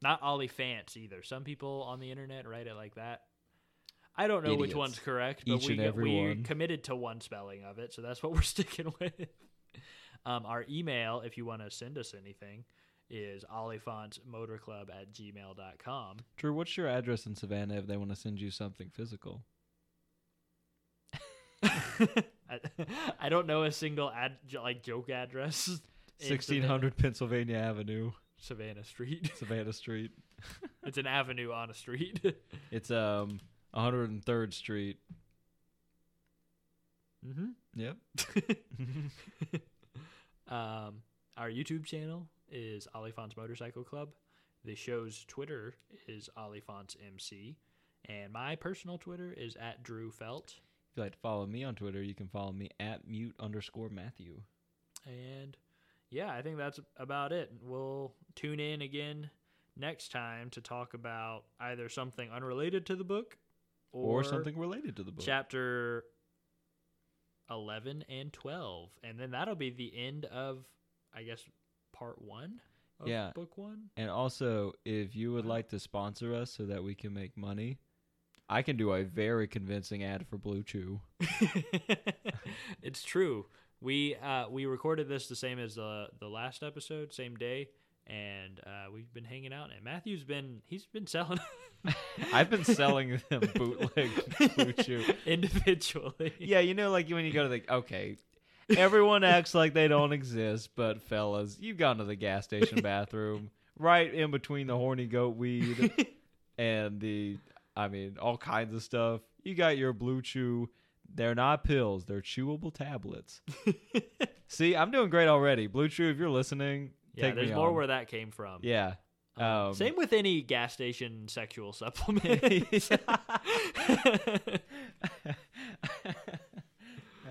Not Olifants either. Some people on the internet write it like that. I don't know which one's correct, but Each we we committed to one spelling of it, so that's what we're sticking with. Um, our email, if you want to send us anything, is oliphantsmotorclub at gmail.com. Drew, what's your address in Savannah if they want to send you something physical? I, I don't know a single ad, like joke address. Sixteen hundred Pennsylvania Avenue, Savannah, Savannah Street. Savannah Street. it's an avenue on a street. It's um 103rd Street. mm-hmm. Yep. um, our YouTube channel is Oliphant's Motorcycle Club. The show's Twitter is Oliphant's MC, and my personal Twitter is at Drew Felt. If you'd like to follow me on Twitter, you can follow me at mute underscore Matthew. And yeah, I think that's about it. We'll tune in again next time to talk about either something unrelated to the book Or, something related to the book. chapter 11 and 12 and then that'll be the end of i guess part one of Yeah. book one And also, if you would like to sponsor us so that we can make money, I can do a very convincing ad for Blue Chew. it's true we uh we recorded this the same as the the last episode same day and uh we've been hanging out and matthew's been he's been selling I've been selling them bootleg Blue Chew. individually Yeah, you know, like when you go to the okay, everyone acts like they don't exist, but fellas, you've gone to the gas station bathroom right in between the horny goat weed and the, I mean, all kinds of stuff. You got your Blue Chew. They're not pills; they're chewable tablets. See, I'm doing great already. Blue Chew, if you're listening, yeah there's more on. where that came from Yeah. Um, Um, same with any gas station sexual supplement.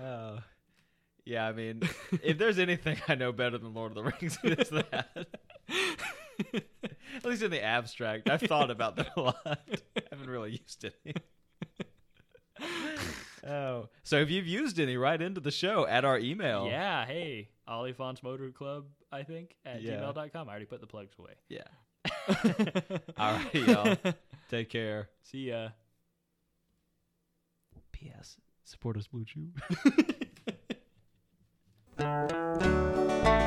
Oh. Yeah, I mean, if there's anything I know better than Lord of the Rings, it is that. At least in the abstract. I've thought about that a lot. I haven't really used any. oh. So if you've used any, write into the show at our email. yeah, hey, Oliphant's Motor Club, I think, at yeah. gmail.com. I already put the plugs away. Yeah. All right, y'all. Take care. See ya. P.S. Support us, Blue Chew.